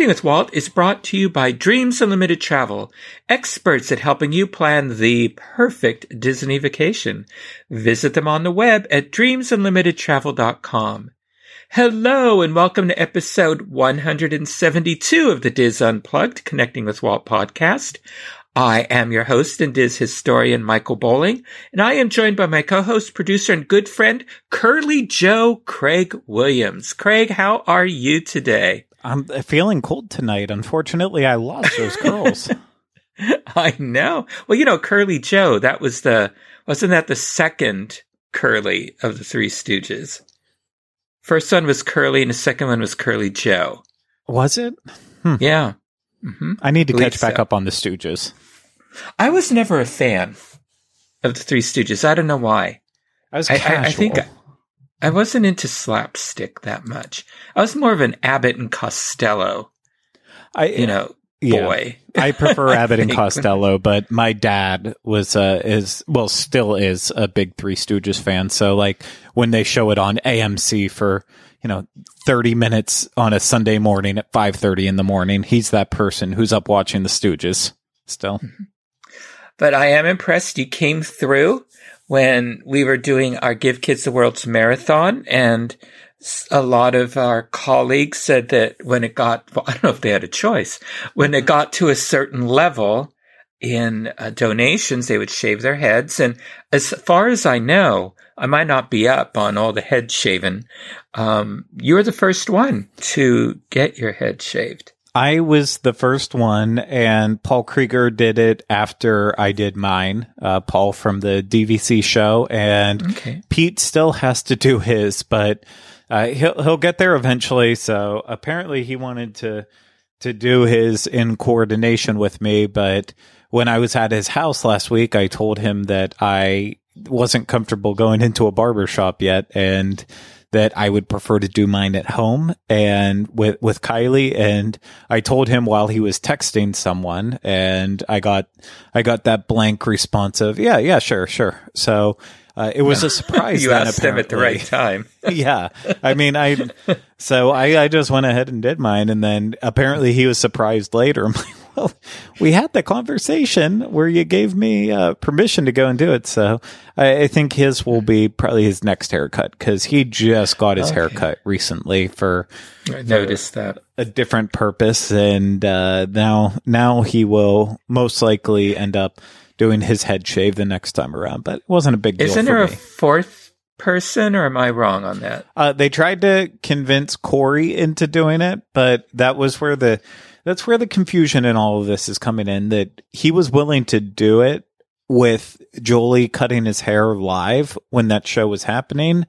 Connecting with Walt is brought to you by Dreams Unlimited Travel, experts at helping you plan the perfect Disney vacation. Visit them on the web at dreamsunlimitedtravel.com. Hello and welcome to episode 172 of the DIS Unplugged Connecting with Walt podcast. I am your host and Diz historian Michael Bowling, and I am joined by my co-host, producer, and good friend, Curly Joe Craig Williams. Craig, how are you today? I'm feeling cold tonight. Unfortunately, I lost those curls. I know. Well, you know, Curly Joe, that was the, wasn't that the second Curly of the Three Stooges? First one was Curly and the second one was Curly Joe. Was it? Hmm. Yeah. Mm-hmm. I need to catch back so. up on the Stooges. I was never a fan of the Three Stooges. I don't know why. I was casual. I, I, I think I wasn't into slapstick that much. I was more of an Abbott and Costello, I you know, boy. I prefer Abbott and Costello, but my dad was uh is well still is a big Three Stooges fan. So like when they show it on AMC for you know 30 minutes on a Sunday morning at 5:30 in the morning, he's that person who's up watching the Stooges still. But I am impressed you came through when we were doing our Give Kids the World's marathon and a lot of our colleagues said that when it got, well, I don't know if they had a choice, when it got to a certain level in uh, donations, they would shave their heads. And as far as I know, I might not be up on all the head shaven. Um, you're the first one to get your head shaved. I was the first one, and Paul Krieger did it after I did mine. Uh, Paul from the DVC show, and okay. Pete still has to do his, but uh, he'll he'll get there eventually. So apparently, he wanted to to do his in coordination with me, but when I was at his house last week, I told him that I wasn't comfortable going into a barber shop yet, and that I would prefer to do mine at home and with, with Kylie. And I told him while he was texting someone and I got, I got that blank response of, yeah, yeah, sure, sure. So, uh, it was a surprise. you asked him at the right time. yeah. I mean, I, so I, I just went ahead and did mine. And then apparently he was surprised later. I'm like, well, we had the conversation where you gave me uh, permission to go and do it. So I, I, think his will be probably his next haircut because he just got his okay. haircut recently for. I noticed that a different purpose, and uh, now now he will most likely end up doing his head shave the next time around. But it wasn't a big deal. Isn't there me. a fourth person, or am I wrong on that? Uh, they tried to convince Corey into doing it, but that was where the that's where the confusion in all of this is coming in that he was willing to do it with Jolie cutting his hair live when that show was happening.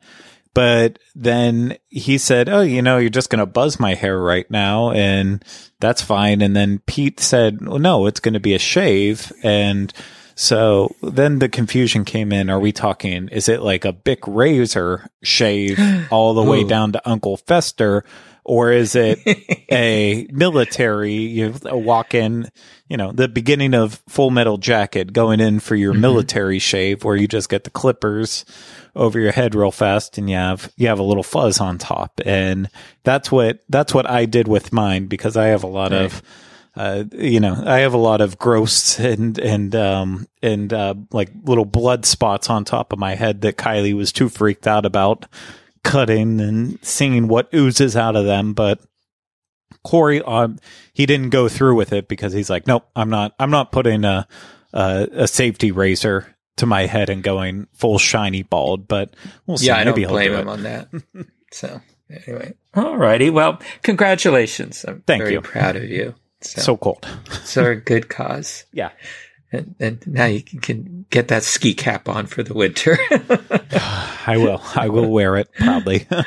But then he said, Oh, you know, you're just going to buzz my hair right now. And that's fine. And then Pete said, well, no, it's going to be a shave. And so then the confusion came in. Are we talking, is it like a Bic razor shave all the way down to Uncle Fester? Or is it a military you walk in you know the beginning of full metal jacket going in for your mm-hmm. military shave where you just get the clippers over your head real fast and you have you have a little fuzz on top and that's what that's what I did with mine because I have a lot right. of uh, you know, I have a lot of gross and and um and uh, like little blood spots on top of my head that Kylie was too freaked out about cutting and seeing what oozes out of them. But Corey, um, he didn't go through with it because he's like, nope, I'm not, I'm not putting a, a, a safety razor to my head and going full shiny bald. But we'll see. Yeah, I Maybe don't blame do him on that. so anyway, all righty. Well, congratulations. I'm Thank very you. proud of you. So, so cold. it's a good cause. Yeah. And, and, now you can get that ski cap on for the winter. I will. I will wear it proudly.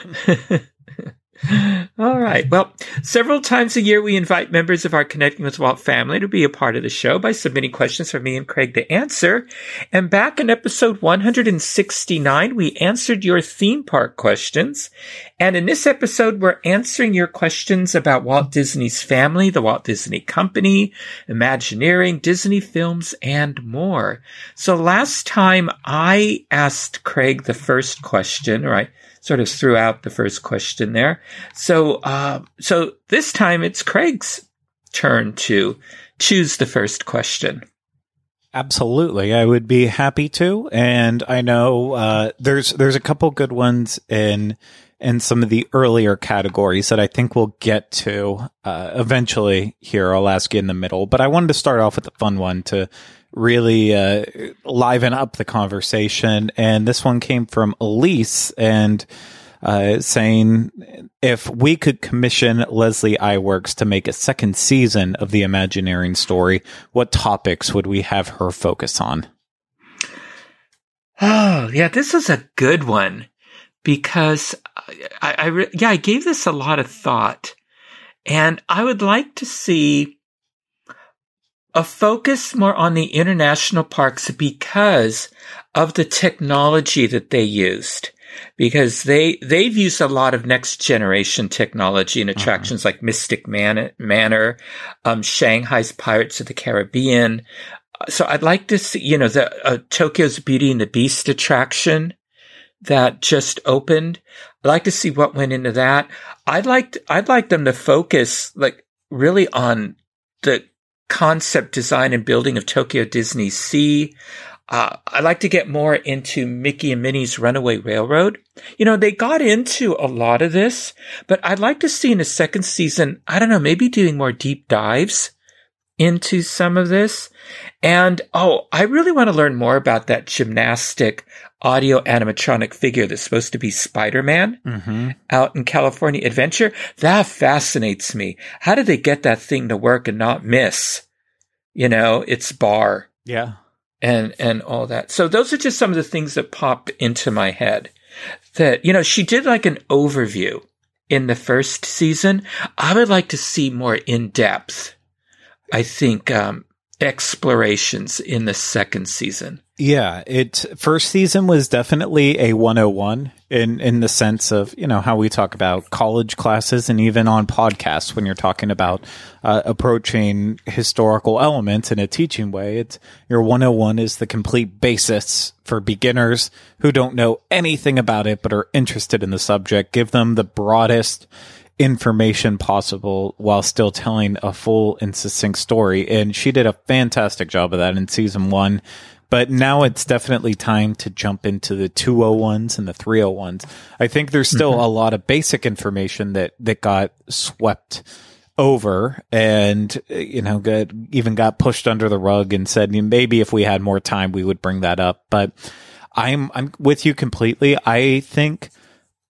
All right. Well, several times a year, we invite members of our Connecting with Walt family to be a part of the show by submitting questions for me and Craig to answer. And back in episode 169, we answered your theme park questions. And in this episode, we're answering your questions about Walt Disney's family, the Walt Disney Company, Imagineering, Disney films, and more. So last time I asked Craig the first question, right? sort of threw out the first question there. So, uh, so this time it's Craig's turn to choose the first question. Absolutely, I would be happy to, and I know uh, there's there's a couple good ones in in some of the earlier categories that I think we'll get to uh, eventually. Here, I'll ask you in the middle, but I wanted to start off with a fun one to really uh, liven up the conversation. And this one came from Elise and uh, saying if we could commission Leslie Iwerks to make a second season of the Imagineering story, what topics would we have her focus on? Oh, yeah, this is a good one because I, I re- yeah, I gave this a lot of thought and I would like to see a focus more on the international parks because of the technology that they used. Because they, they've used a lot of next generation technology and attractions uh-huh. like Mystic Man- Manor, um, Shanghai's Pirates of the Caribbean. So I'd like to see, you know, the uh, Tokyo's Beauty and the Beast attraction that just opened. I'd like to see what went into that. I'd like, I'd like them to focus like really on the concept design and building of Tokyo Disney Sea. Uh, I'd like to get more into Mickey and Minnie's Runaway Railroad. You know, they got into a lot of this, but I'd like to see in the second season, I don't know, maybe doing more deep dives into some of this. And oh, I really want to learn more about that gymnastic audio animatronic figure that's supposed to be Spider-Man mm-hmm. out in California Adventure. That fascinates me. How did they get that thing to work and not miss, you know, its bar? Yeah. And, and all that. So those are just some of the things that pop into my head that, you know, she did like an overview in the first season. I would like to see more in depth. I think, um, explorations in the second season. Yeah, it first season was definitely a 101 in in the sense of, you know, how we talk about college classes and even on podcasts when you're talking about uh, approaching historical elements in a teaching way. It's your 101 is the complete basis for beginners who don't know anything about it but are interested in the subject. Give them the broadest information possible while still telling a full and succinct story. And she did a fantastic job of that in season one. But now it's definitely time to jump into the 201s and the 301s. I think there's still mm-hmm. a lot of basic information that, that got swept over and, you know, got, even got pushed under the rug and said maybe if we had more time, we would bring that up. But I'm, I'm with you completely. I think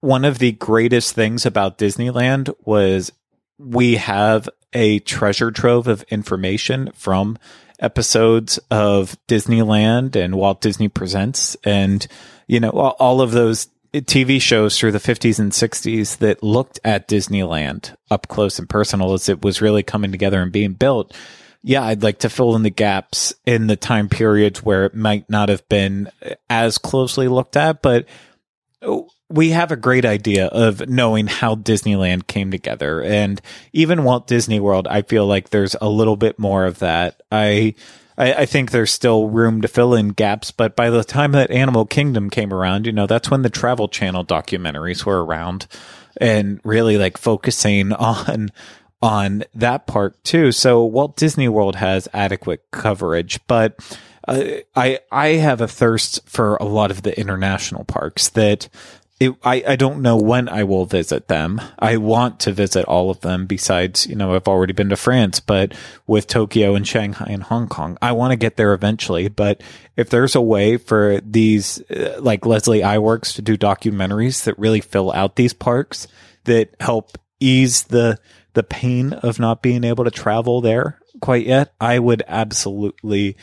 one of the greatest things about Disneyland was we have a treasure trove of information from episodes of Disneyland and Walt Disney Presents and, you know, all of those TV shows through the 50s and 60s that looked at Disneyland up close and personal as it was really coming together and being built. Yeah, I'd like to fill in the gaps in the time periods where it might not have been as closely looked at, but oh, we have a great idea of knowing how Disneyland came together. And even Walt Disney World, I feel like there's a little bit more of that. I, I, I, think there's still room to fill in gaps, but by the time that Animal Kingdom came around, you know, that's when the Travel Channel documentaries were around and really like focusing on on that park too. So Walt Disney World has adequate coverage, but uh, I I have a thirst for a lot of the international parks that it, I, I don't know when I will visit them. I want to visit all of them besides, you know, I've already been to France, but with Tokyo and Shanghai and Hong Kong, I want to get there eventually. But if there's a way for these, uh, like Leslie Iwerks to do documentaries that really fill out these parks that help ease the, the pain of not being able to travel there quite yet, I would absolutely,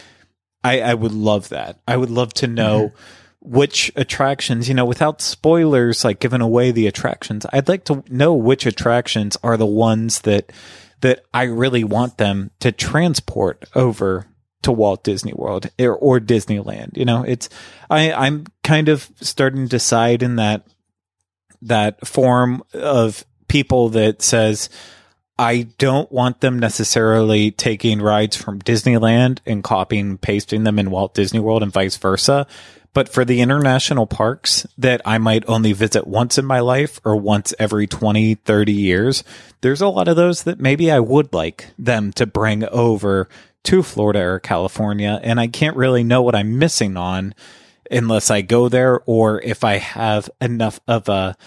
I, I would love that. I would love to know. Mm-hmm which attractions, you know, without spoilers, like giving away the attractions, I'd like to know which attractions are the ones that, that I really want them to transport over to Walt Disney World or, or Disneyland. You know, it's, I, I'm kind of starting to decide in that, that form of people that says, I don't want them necessarily taking rides from Disneyland and copying pasting them in Walt Disney World and vice versa. But for the international parks that I might only visit once in my life or once every 20, 30 years, there's a lot of those that maybe I would like them to bring over to Florida or California. And I can't really know what I'm missing on unless I go there or if I have enough of a,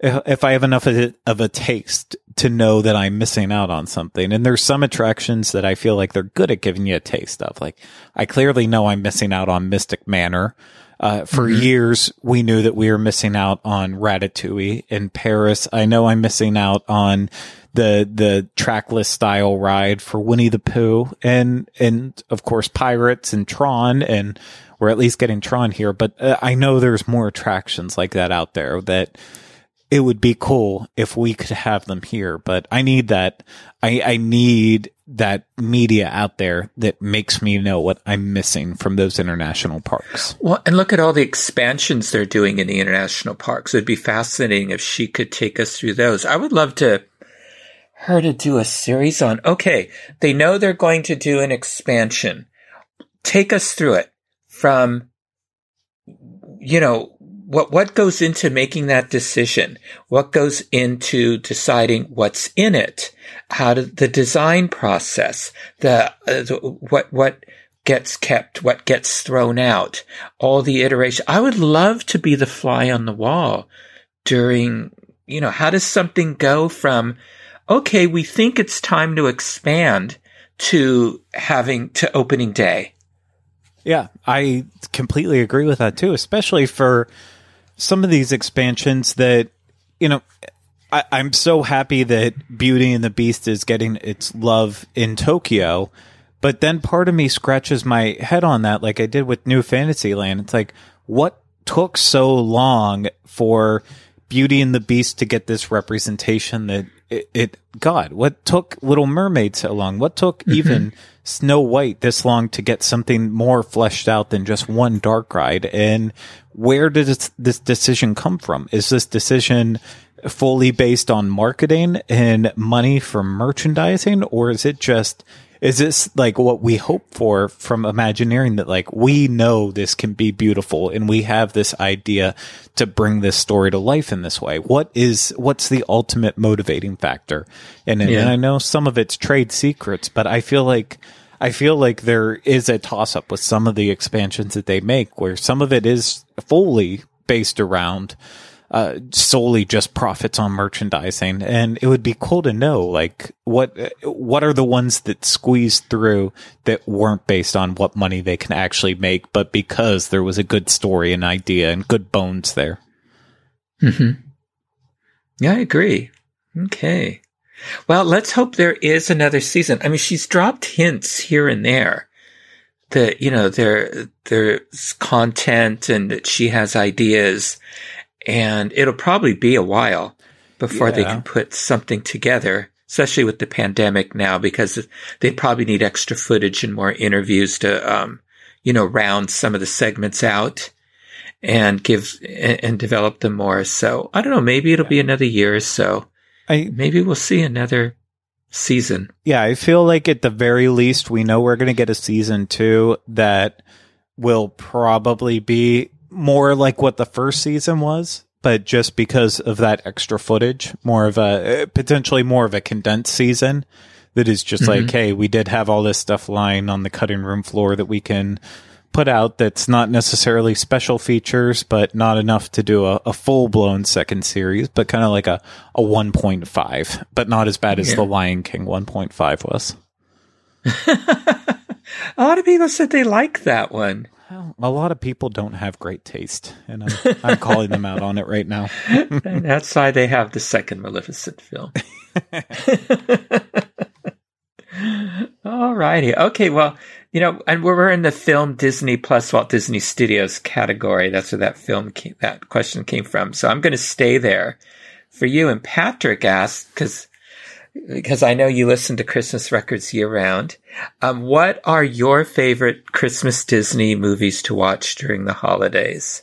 if I have enough of, it, of a taste to know that I'm missing out on something. And there's some attractions that I feel like they're good at giving you a taste of. Like I clearly know I'm missing out on Mystic Manor. Uh, for mm-hmm. years, we knew that we were missing out on Ratatouille in Paris. I know I'm missing out on the the trackless style ride for Winnie the Pooh and and of course Pirates and Tron and we're at least getting Tron here. But uh, I know there's more attractions like that out there that it would be cool if we could have them here, but I need that. I, I need that media out there that makes me know what I'm missing from those international parks. Well, and look at all the expansions they're doing in the international parks. It'd be fascinating if she could take us through those. I would love to her to do a series on, okay, they know they're going to do an expansion. Take us through it from, you know, what what goes into making that decision? What goes into deciding what's in it? How to, the design process, the, uh, the, what what gets kept, what gets thrown out, all the iteration. I would love to be the fly on the wall during, you know, how does something go from okay, we think it's time to expand to having to opening day? Yeah, I completely agree with that too, especially for some of these expansions that you know I, I'm so happy that Beauty and the Beast is getting its love in Tokyo, but then part of me scratches my head on that, like I did with New Fantasyland. It's like, what took so long for Beauty and the Beast to get this representation that it, it God, what took Little Mermaid so long? What took mm-hmm. even Snow White this long to get something more fleshed out than just one dark ride? And where did this, this decision come from? Is this decision fully based on marketing and money for merchandising, or is it just is this like what we hope for from Imagineering that like we know this can be beautiful and we have this idea to bring this story to life in this way? What is what's the ultimate motivating factor? And, yeah. and I know some of it's trade secrets, but I feel like I feel like there is a toss up with some of the expansions that they make where some of it is fully based around uh, solely just profits on merchandising. And it would be cool to know, like, what, what are the ones that squeeze through that weren't based on what money they can actually make, but because there was a good story and idea and good bones there. Hmm. Yeah, I agree. Okay. Well, let's hope there is another season. I mean, she's dropped hints here and there that, you know, there, there's content and that she has ideas and it'll probably be a while before yeah. they can put something together, especially with the pandemic now, because they probably need extra footage and more interviews to, um, you know, round some of the segments out and give and, develop them more. So I don't know. Maybe it'll yeah. be another year or so. I, maybe we'll see another season. Yeah, I feel like at the very least, we know we're going to get a season two that will probably be more like what the first season was, but just because of that extra footage, more of a potentially more of a condensed season that is just mm-hmm. like, hey, we did have all this stuff lying on the cutting room floor that we can put out that's not necessarily special features, but not enough to do a, a full blown second series, but kind of like a, a 1.5, but not as bad as yeah. the Lion King 1.5 was. a lot of people said they like that one. Well, a lot of people don't have great taste, and I'm, I'm calling them out on it right now. and that's why they have the second Maleficent film. All righty. Okay. Well, You know, and we're in the film Disney plus Walt Disney Studios category. That's where that film came, that question came from. So I'm going to stay there for you. And Patrick asked, because because I know you listen to Christmas records year round. Um, what are your favorite Christmas Disney movies to watch during the holidays?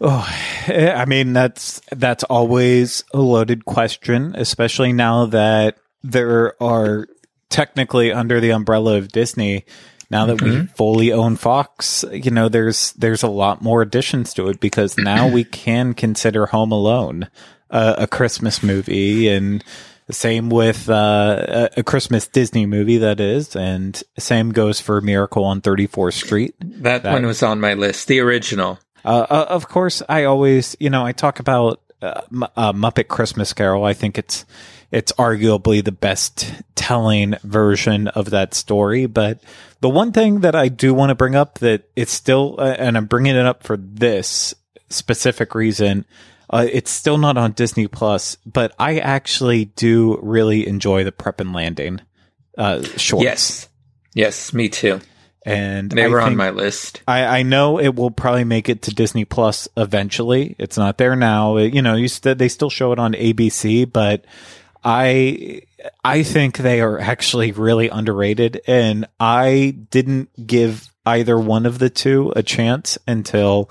Oh, I mean that's that's always a loaded question, especially now that there are technically under the umbrella of Disney. Now that mm-hmm. we fully own Fox, you know, there's there's a lot more additions to it because now we can consider Home Alone uh, a Christmas movie and same with uh, a Christmas Disney movie, that is, and same goes for Miracle on 34th Street. That, that one was on my list, the original. Uh, uh, of course, I always, you know, I talk about uh, M- uh, Muppet Christmas Carol. I think it's it's arguably the best telling version of that story. But the one thing that I do want to bring up that it's still, uh, and I'm bringing it up for this specific reason uh, it's still not on Disney Plus, but I actually do really enjoy the Prep and Landing uh, shorts. Yes, yes, me too. And they were on my list. I, I know it will probably make it to Disney Plus eventually. It's not there now. You know, you st- they still show it on ABC, but I I think they are actually really underrated, and I didn't give either one of the two a chance until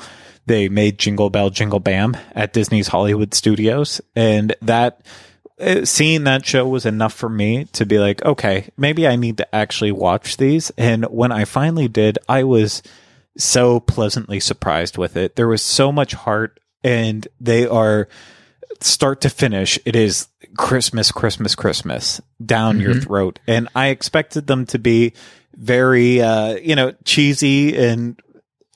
they made Jingle Bell Jingle Bam at Disney's Hollywood Studios, and that uh, seeing that show was enough for me to be like, okay, maybe I need to actually watch these. And when I finally did, I was so pleasantly surprised with it. There was so much heart, and they are start to finish. It is Christmas, Christmas, Christmas down mm-hmm. your throat, and I expected them to be very, uh, you know, cheesy and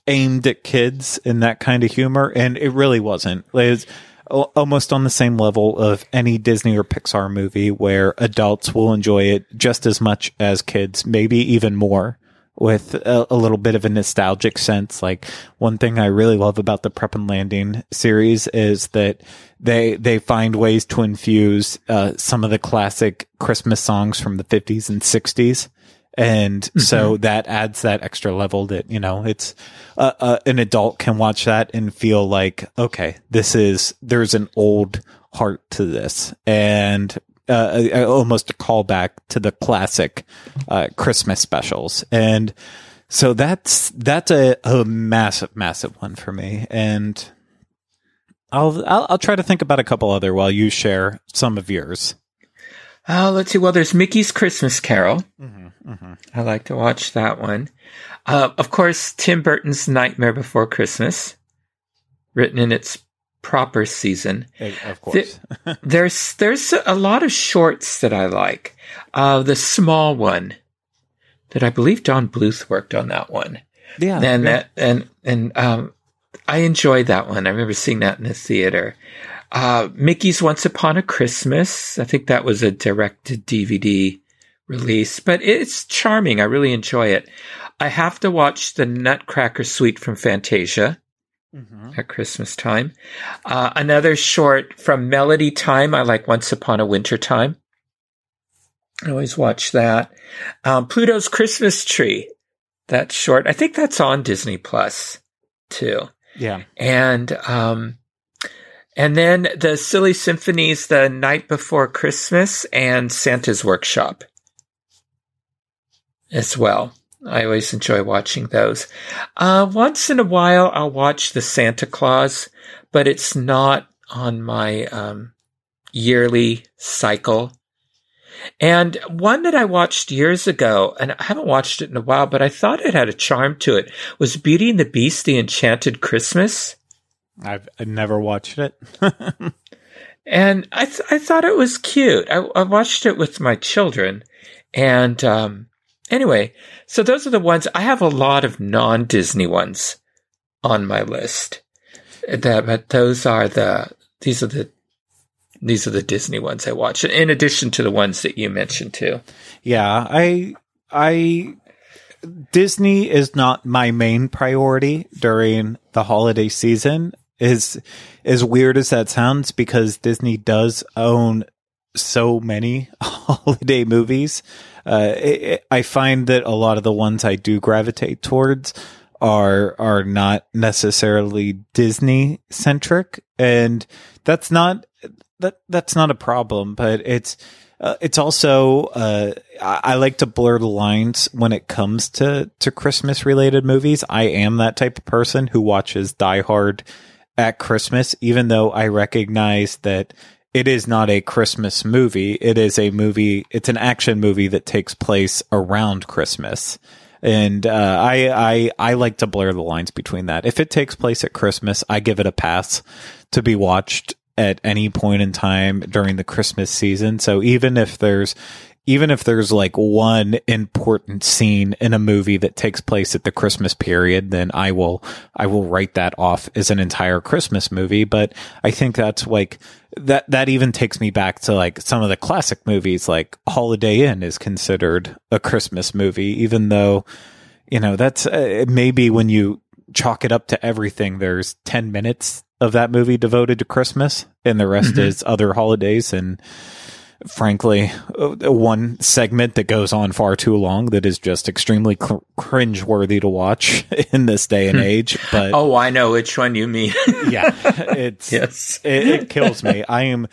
aimed at kids and that kind of humor, and it really wasn't. It was almost on the same level of any Disney or Pixar movie where adults will enjoy it just as much as kids, maybe even more with a, a, little bit of a nostalgic sense. Like one thing I really love about the Prep and Landing series is that they they find ways to infuse uh, some of the classic Christmas songs from the 50s and 60s and mm-hmm. so that adds that extra level that you know it's uh, uh, an adult can watch that and feel like okay this is there's an old heart to this and uh, almost a callback to the classic uh, christmas specials and so that's that's a, a massive massive one for me and I'll, I'll I'll try to think about a couple other while you share some of yours uh, let's see. Well, there's Mickey's Christmas Carol. Mm-hmm, mm-hmm. I like to watch that one. Uh, of course, Tim Burton's Nightmare Before Christmas, written in its proper season. Of course. there's there's a lot of shorts that I like. Uh, the small one that I believe Don Bluth worked on that one. Yeah. And yeah. that and and um, I enjoyed that one. I remember seeing that in the theater. Uh, Mickey's Once Upon a Christmas. I think that was a directed DVD release, but it's charming. I really enjoy it. I have to watch the Nutcracker Suite from Fantasia mm-hmm. at Christmas time. Uh, another short from Melody Time. I like Once Upon a Winter Time. I always watch that. Um, Pluto's Christmas Tree. That short. I think that's on Disney Plus too. Yeah. And um, and then the Silly Symphonies, The Night Before Christmas, and Santa's Workshop as well. I always enjoy watching those. Uh, once in a while, I'll watch the Santa Claus, but it's not on my um, yearly cycle. And one that I watched years ago, and I haven't watched it in a while, but I thought it had a charm to it, was Beauty and the Beast, The Enchanted Christmas. I've, I've never watched it. and I, th- I thought it was cute. I, I watched it with my children. And um, anyway, so those are the ones. I have a lot of non Disney ones on my list. That, but those are the, these are the, these are the Disney ones I watch, in addition to the ones that you mentioned too. Yeah, I, I Disney is not my main priority during the holiday season Is as weird as that sounds because Disney does own so many holiday movies. Uh, it, I find that a lot of the ones I do gravitate towards are are not necessarily Disney centric, and that's not that that's not a problem, but it's uh, it's also uh, I, I, like to blur the lines when it comes to to Christmas related movies. I am that type of person who watches Die Hard at Christmas, even though I recognize that it is not a Christmas movie. It is a movie. It's an action movie that takes place around Christmas. And uh, I, I I like to blur the lines between that. If it takes place at Christmas, I give it a pass to be watched at any point in time during the Christmas season. So even if there's even if there's like one important scene in a movie that takes place at the Christmas period, then I will I will write that off as an entire Christmas movie. But I think that's like that that even takes me back to like some of the classic movies like Holiday Inn is considered a Christmas movie, even though you know that's uh, maybe when you chalk it up to everything, there's 10 minutes of that movie devoted to Christmas, and the rest mm-hmm. is other holidays. And frankly, uh, one segment that goes on far too long that is just extremely cr- cringe-worthy to watch in this day and hmm. age. But oh, I know which one you mean. yeah, it's yes, it, it kills me. I am.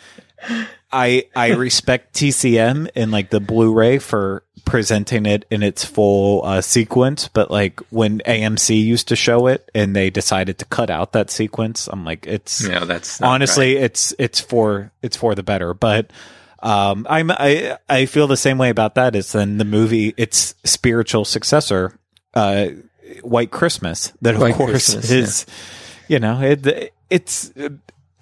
I I respect TCM and like the Blu-ray for presenting it in its full uh, sequence, but like when AMC used to show it and they decided to cut out that sequence, I'm like, it's yeah, that's honestly, right. it's it's for it's for the better. But um, I'm I I feel the same way about that. It's then the movie its spiritual successor, uh, White Christmas, that of White course Christmas, is, yeah. you know, it it's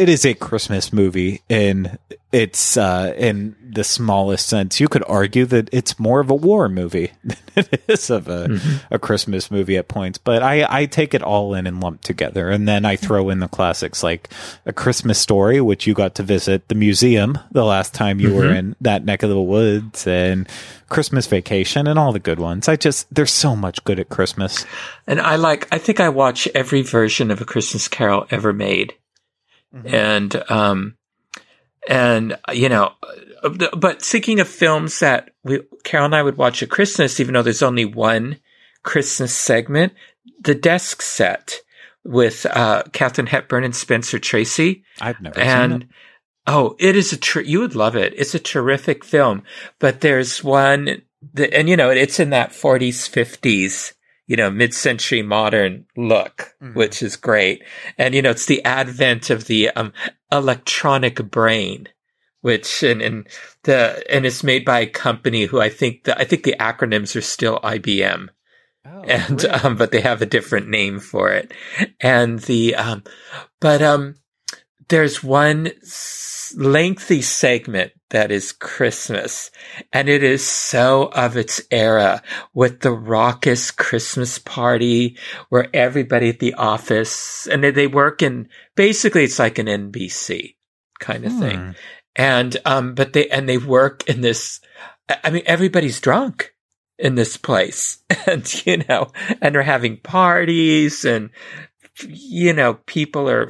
it is a Christmas movie in its uh, in the smallest sense. You could argue that it's more of a war movie than it is of a, mm-hmm. a Christmas movie at points. But I, I take it all in and lump together, and then I throw in the classics like A Christmas Story, which you got to visit the museum the last time you mm-hmm. were in that neck of the woods, and Christmas Vacation, and all the good ones. I just there's so much good at Christmas, and I like. I think I watch every version of A Christmas Carol ever made. Mm-hmm. And, um, and, you know, but speaking of films that we, Carol and I would watch at Christmas, even though there's only one Christmas segment, the desk set with, uh, Katharine Hepburn and Spencer Tracy. I've never and, seen it. And oh, it is a, tr- you would love it. It's a terrific film, but there's one that, and you know, it's in that 40s, 50s you know, mid-century modern look, mm-hmm. which is great. And, you know, it's the advent of the, um, electronic brain, which, and, and the, and it's made by a company who I think the, I think the acronyms are still IBM. Oh, and, really? um, but they have a different name for it. And the, um, but, um, there's one lengthy segment that is Christmas. And it is so of its era with the raucous Christmas party where everybody at the office and they work in basically it's like an NBC kind of hmm. thing. And, um, but they, and they work in this, I mean, everybody's drunk in this place and, you know, and they're having parties and, you know, people are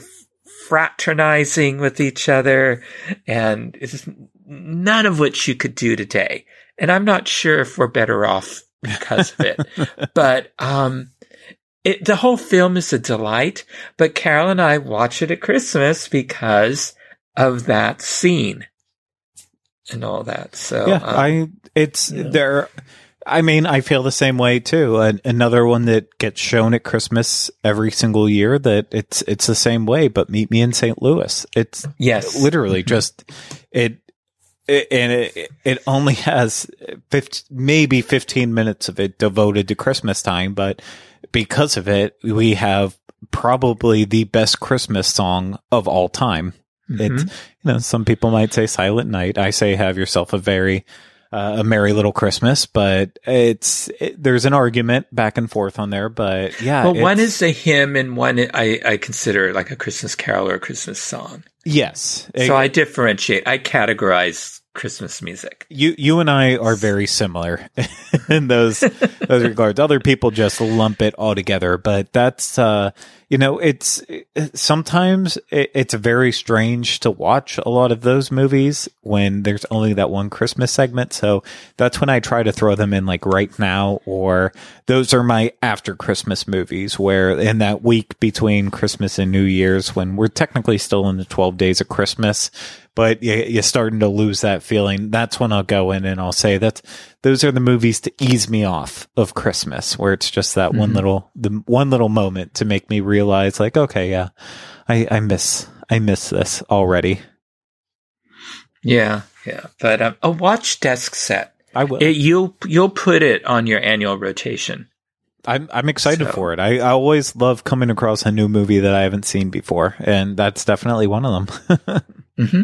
fraternizing with each other and it's none of which you could do today. And I'm not sure if we're better off because of it. but um, it, the whole film is a delight. But Carol and I watch it at Christmas because of that scene and all that. So yeah, um, I it's know. there. I mean, I feel the same way too. another one that gets shown at Christmas every single year that it's it's the same way. But Meet Me in St. Louis. It's yes, literally mm-hmm. just it and it, it only has 50, maybe 15 minutes of it devoted to Christmas time, but because of it, we have probably the best Christmas song of all time. Mm-hmm. It's, you know, some people might say Silent Night. I say have yourself a very, uh, a merry little Christmas, but it's, it, there's an argument back and forth on there, but yeah. Well, one is a hymn and one I, I consider like a Christmas carol or a Christmas song. Yes. So I differentiate. I categorize Christmas music. You you and I are very similar in those those regards. Other people just lump it all together, but that's uh you know, it's it, sometimes it, it's very strange to watch a lot of those movies when there's only that one Christmas segment. So that's when I try to throw them in like right now, or those are my after Christmas movies where in that week between Christmas and New Year's when we're technically still in the 12 days of Christmas, but you, you're starting to lose that feeling. That's when I'll go in and I'll say that those are the movies to ease me off of Christmas, where it's just that mm-hmm. one little the one little moment to make me realize, like, okay, yeah, I, I miss I miss this already. Yeah, yeah, but um, a watch desk set. I will. It, you'll you'll put it on your annual rotation. I'm I'm excited so. for it. I, I always love coming across a new movie that I haven't seen before, and that's definitely one of them. mm-hmm.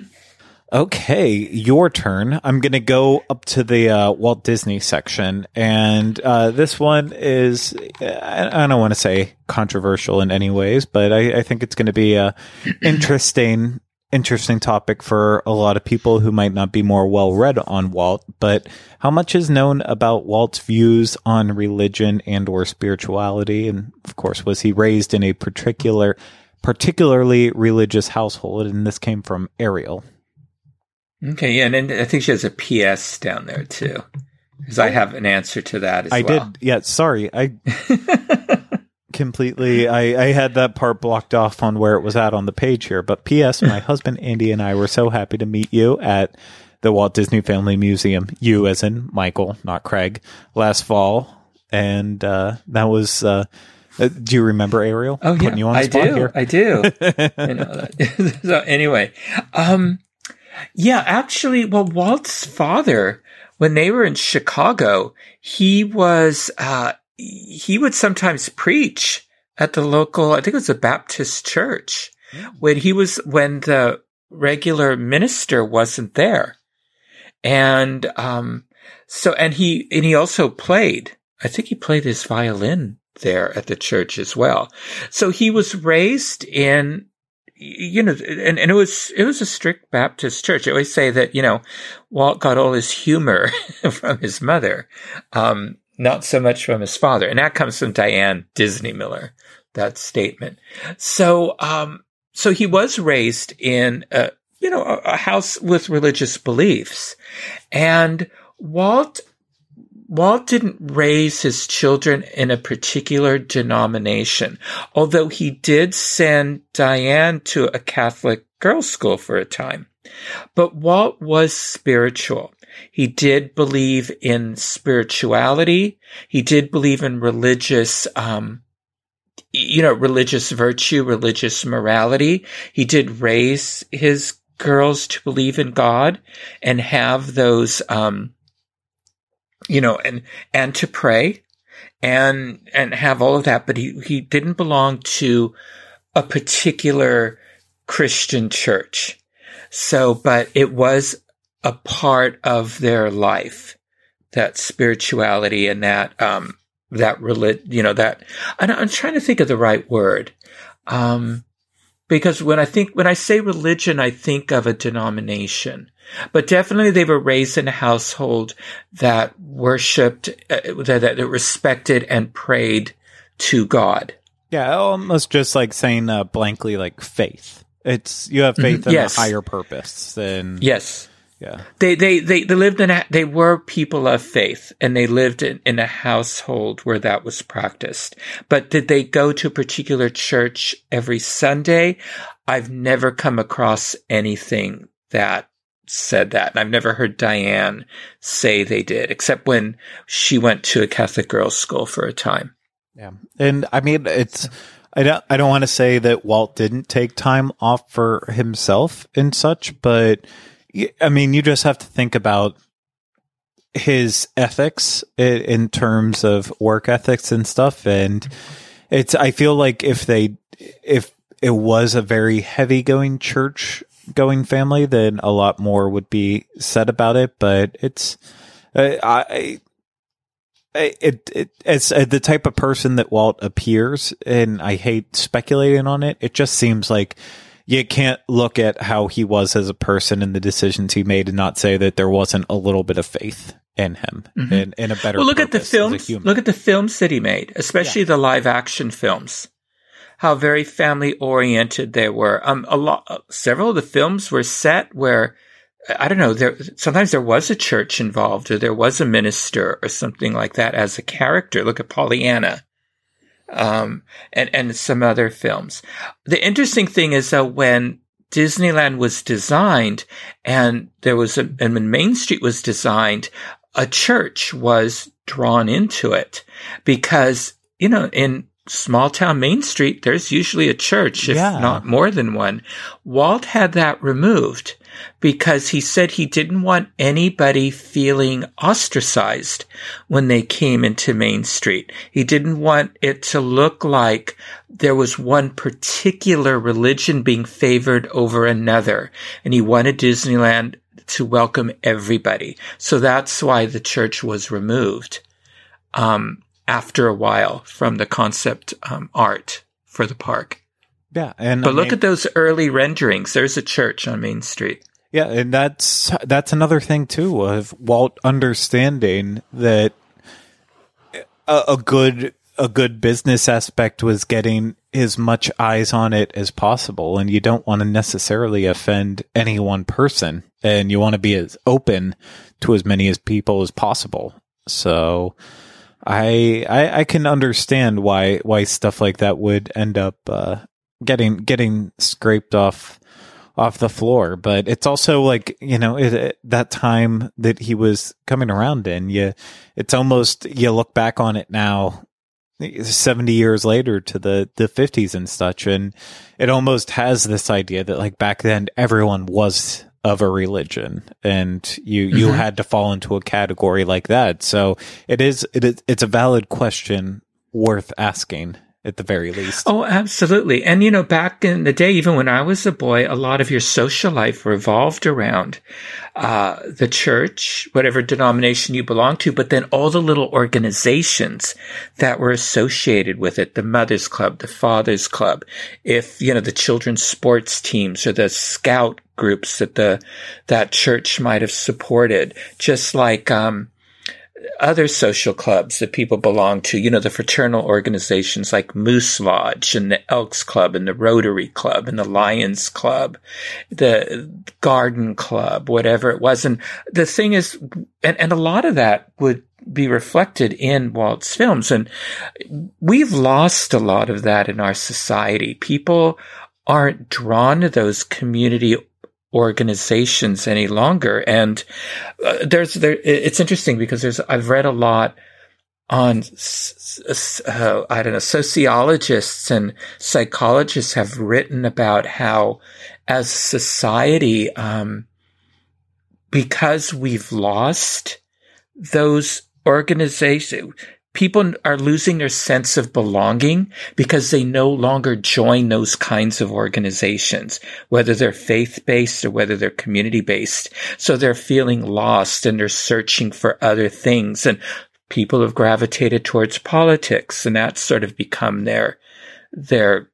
Okay, your turn. I'm going to go up to the uh, Walt Disney section, and uh, this one is I, don't want to say controversial in any ways, but I, I think it's going to be a interesting interesting topic for a lot of people who might not be more well read on Walt. But how much is known about Walt's views on religion and or spirituality, and of course, was he raised in a particular particularly religious household? And this came from Ariel. Okay, yeah, and I think she has a PS down there too, because I have an answer to that as I well. did. Yeah, sorry, I completely. I I had that part blocked off on where it was at on the page here. But P.S. My husband Andy and I were so happy to meet you at the Walt Disney Family Museum. You, as in Michael, not Craig, last fall, and uh, that was. Uh, uh, do you remember Ariel? Oh yeah, I do. Here? I do. I know that. so anyway, um, yeah, actually, well, Walt's father, when they were in Chicago, he was, uh, he would sometimes preach at the local, I think it was a Baptist church mm. when he was, when the regular minister wasn't there. And, um, so, and he, and he also played, I think he played his violin there at the church as well. So he was raised in you know, and, and it was, it was a strict Baptist church. I always say that, you know, Walt got all his humor from his mother, um, not so much from his father. And that comes from Diane Disney Miller, that statement. So, um, so he was raised in a, you know, a, a house with religious beliefs. And Walt Walt didn't raise his children in a particular denomination, although he did send Diane to a Catholic girls' school for a time. But Walt was spiritual. He did believe in spirituality. He did believe in religious, um, you know, religious virtue, religious morality. He did raise his girls to believe in God and have those, um, you know, and, and to pray and, and have all of that. But he, he didn't belong to a particular Christian church. So, but it was a part of their life, that spirituality and that, um, that relig, you know, that, I'm trying to think of the right word. Um, because when I think, when I say religion, I think of a denomination. But definitely they were raised in a household that worshiped, uh, that, that respected and prayed to God. Yeah, almost just like saying uh, blankly, like faith. It's you have faith mm-hmm. in yes. a higher purpose than yes, yeah. They they they, they lived in a, they were people of faith, and they lived in, in a household where that was practiced. But did they go to a particular church every Sunday? I've never come across anything that said that. And I've never heard Diane say they did, except when she went to a Catholic girls' school for a time. Yeah. And I mean, it's, I don't, I don't want to say that Walt didn't take time off for himself and such, but I mean, you just have to think about his ethics in terms of work ethics and stuff. And it's, I feel like if they, if it was a very heavy going church going family, then a lot more would be said about it. But it's, uh, I, I, it, it, as uh, the type of person that Walt appears, and I hate speculating on it. It just seems like you can't look at how he was as a person and the decisions he made and not say that there wasn't a little bit of faith in him mm-hmm. and in a better. Well, look at the films. Look at the films that he made, especially yeah. the live action films. How very family oriented they were. Um, a lot, several of the films were set where, I don't know, there, sometimes there was a church involved or there was a minister or something like that as a character. Look at Pollyanna. Um, and, and some other films. The interesting thing is that when Disneyland was designed and there was a, and when Main Street was designed, a church was drawn into it because, you know, in small town Main Street, there's usually a church, if Yeah. not more than one. Walt had that removed because he said he didn't want anybody feeling ostracized when they came into Main Street. He didn't want it to look like there was one particular religion being favored over another. And he wanted Disneyland to welcome everybody. So that's why the church was removed um, after a while from the concept um, art for the park. Yeah, and But I look mean- at those early renderings. There's a church on Main Street. Yeah, and that's that's another thing too of Walt understanding that a, a good a good business aspect was getting as much eyes on it as possible, and you don't want to necessarily offend any one person, and you want to be as open to as many as people as possible. So. I, I I can understand why why stuff like that would end up uh, getting getting scraped off off the floor. But it's also like you know it, it- that time that he was coming around in. You, it's almost you look back on it now, seventy years later to the the fifties and such, and it almost has this idea that like back then everyone was of a religion and you you Mhm. had to fall into a category like that so it is it is it's a valid question worth asking at the very least Oh, absolutely. And you know, back in the day, even when I was a boy, a lot of your social life revolved around uh, the church, whatever denomination you belong to, but then all the little organizations that were associated with it, the Mothers Club, the Fathers Club, if, you know, the children's sports teams or the scout groups that the, that church might have supported, just like, um, other social clubs that people belong to, you know, the fraternal organizations like Moose Lodge and the Elks Club and the Rotary Club and the Lions Club, the Garden Club, whatever it was. And the thing is, and, and a lot of that would be reflected in Walt's films. And we've lost a lot of that in our society. People aren't drawn to those community organizations any longer. And uh, there's there. It's interesting because there's I've read a lot on uh, I don't know sociologists and psychologists have written about how as society um, because we've lost those organizations people are losing their sense of belonging because they no longer join those kinds of organizations, whether they're faith based or whether they're community based. So they're feeling lost and they're searching for other things and people have gravitated towards politics and that's sort of become their, their,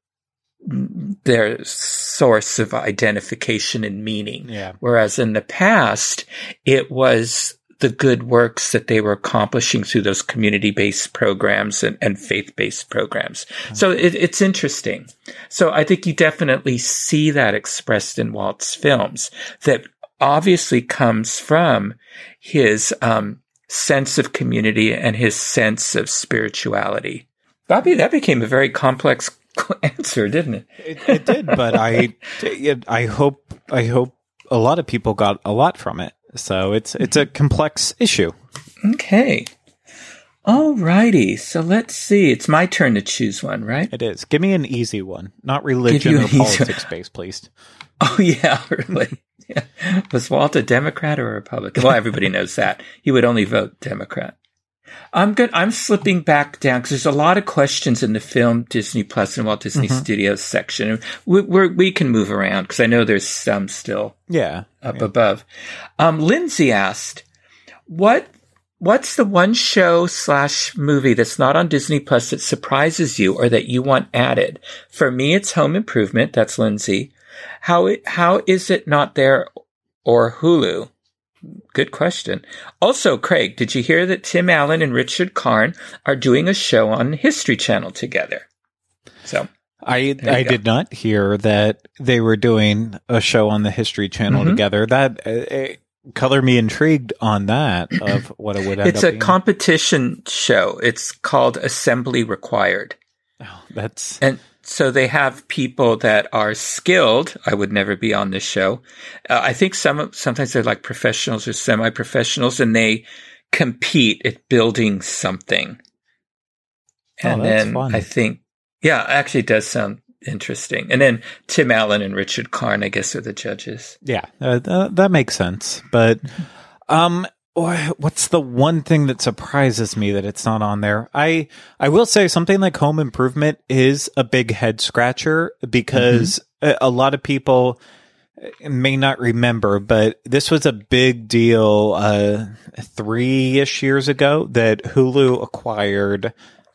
their source of identification and meaning. yeah Whereas in the past, it was the good works that they were accomplishing through those community based programs and, and faith based programs. So it, it's interesting. So I think you definitely see that expressed in Walt's films that obviously comes from his um, sense of community and his sense of spirituality. Bobby, that became a very complex answer, didn't it? it, it did but i i hope i hope a lot of people got a lot from it so it's it's a complex issue Okay. All righty. So let's see. It's my turn to choose one, right? it is give me an easy one not religion or politics based please Oh, yeah, really. Yeah. Was Walt a Democrat or a Republican? Well, everybody knows that. He would only vote Democrat. I'm good. I'm slipping back down because there's a lot of questions in the film Disney Plus and Walt Disney Studios section. We, we're, we can move around because I know there's some still yeah up above. Um, Lindsay asked, "What what's the one show slash movie that's not on Disney Plus that surprises you or that you want added? For me, it's Home Improvement. That's Lindsay. How how is it not there or Hulu?" Good question. Also, Craig, did you hear that Tim Allen and Richard Karn are doing a show on History Channel together? So I I go. did not hear that they were doing a show on the History Channel Mhm. together. That uh, uh, color me intrigued on that of what it would end It's a being. competition show. It's called Assembly Required. Oh, that's And so they have people that are skilled. I would never be on this show. Uh, I think some sometimes they're like professionals or semi-professionals, and they compete at building something. Oh, And that's then fun. I think, yeah, actually, it does sound interesting. And then Tim Allen and Richard Karn, I guess, are the judges. yeah, uh, th- that makes sense. But um, what's the one thing that surprises me that it's not on there? I I will say something like Home Improvement is a big head scratcher because a, a lot of people may not remember, but this was a big deal uh, three ish years ago that Hulu acquired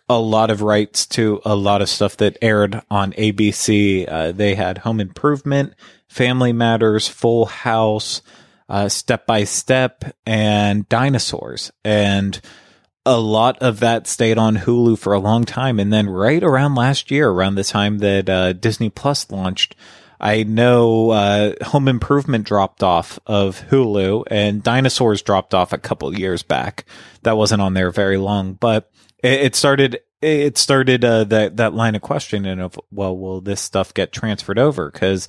a lot of rights to a lot of stuff that aired on ABC. Uh, they had Home Improvement, Family Matters, Full House, uh, Step by Step, and Dinosaurs. And a lot of that stayed on Hulu for a long time. And then right around last year, around the time that uh, Disney Plus launched, I know uh, Home Improvement dropped off of Hulu and Dinosaurs dropped off a couple years back. That wasn't on there very long, but it, it started. It started uh, that that line of questioning of well, will this stuff get transferred over? Because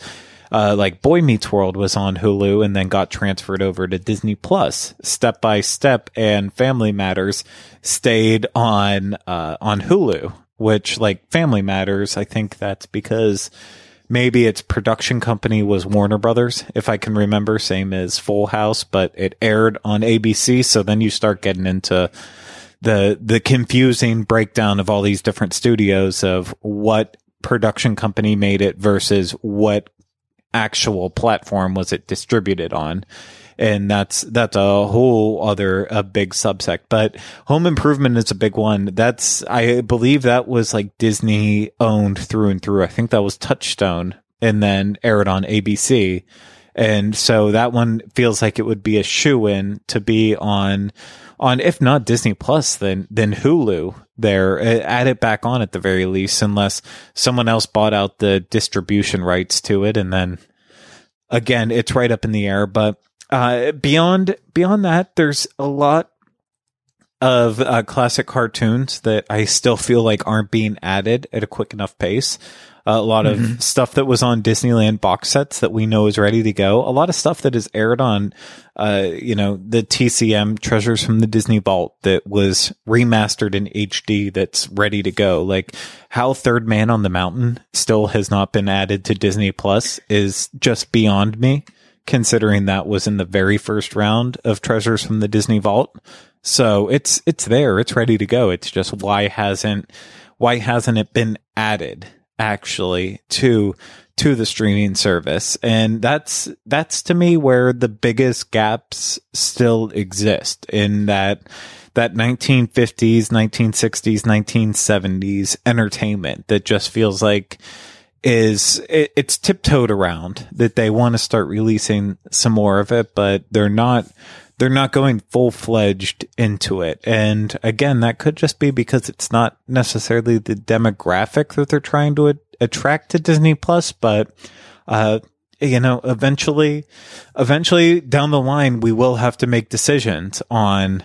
uh, like Boy Meets World was on Hulu and then got transferred over to Disney Plus. Step by Step and Family Matters stayed on uh, on Hulu, which like Family Matters, I think that's because maybe its production company was Warner Brothers, if I can remember, same as Full House, but it aired on ABC. So then you start getting into the the confusing breakdown of all these different studios of what production company made it versus what actual platform was it distributed on. And that's that's a whole other a big subsect but home improvement is a big one. That's i believe that was like disney owned through and through. I think that was touchstone and then aired on abc and so that one feels like it would be a shoe in to be on on if not disney plus then then hulu there Uh, add it back on at the very least unless someone else bought out the distribution rights to it and then again it's right up in the air but uh, beyond beyond that, there's a lot of uh, classic cartoons that I still feel like aren't being added at a quick enough pace. A lot of stuff that was on Disneyland box sets that we know is ready to go. A lot of stuff that is aired on, uh, you know, the TCM Treasures from the Disney Vault that was remastered in HD that's ready to go. Like how Third Man on the Mountain still has not been added to Disney Plus is just beyond me considering that was in the very first round of treasures from the Disney Vault. So it's it's there, it's ready to go. It's just why hasn't why hasn't it been added actually to to the streaming service? And that's that's to me where the biggest gaps still exist in that that 1950s, 1960s, 1970s entertainment that just feels like is it, it's tiptoed around that they want to start releasing some more of it, but they're not they're not going full fledged into it. And again, that could just be because it's not necessarily the demographic that they're trying to a- attract to Disney Plus, but uh you know, eventually eventually down the line we will have to make decisions on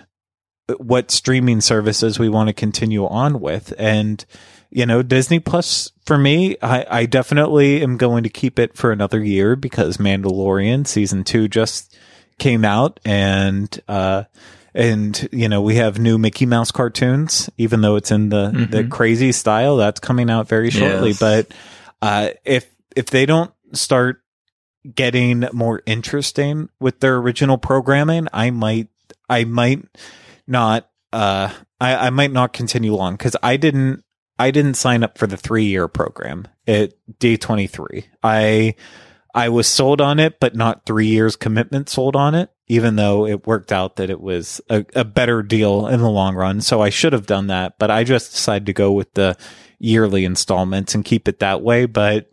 what streaming services we want to continue on with and you know, Disney Plus for me, I, I definitely am going to keep it for another year because Mandalorian season two just came out and, uh, and you know we have new Mickey Mouse cartoons, even though it's in the the crazy style that's coming out very shortly. Yes. But uh, if if they don't start getting more interesting with their original programming, I might I might not uh I, I might not continue long because I didn't I didn't sign up for the three year program at day twenty three. I I was sold on it, but not three years commitment sold on it, even though it worked out that it was a, a better deal in the long run. So I should have done that, but I just decided to go with the yearly installments and keep it that way. But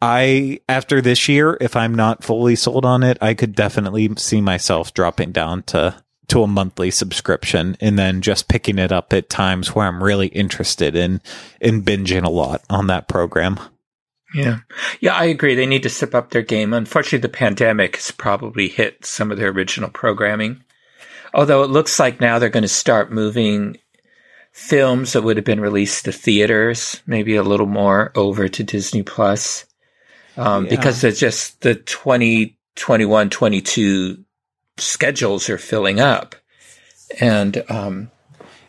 I, after this year, if I'm not fully sold on it, I could definitely see myself dropping down to to a monthly subscription and then just picking it up at times where I'm really interested in in binging a lot on that program. Yeah. Yeah, I agree. They need to step up their game. Unfortunately, the pandemic has probably hit some of their original programming. Although it looks like now they're going to start moving films that would have been released to theaters, maybe a little more over to Disney Plus. Um, yeah. because it's just the 2021, 22 schedules are filling up. And, um,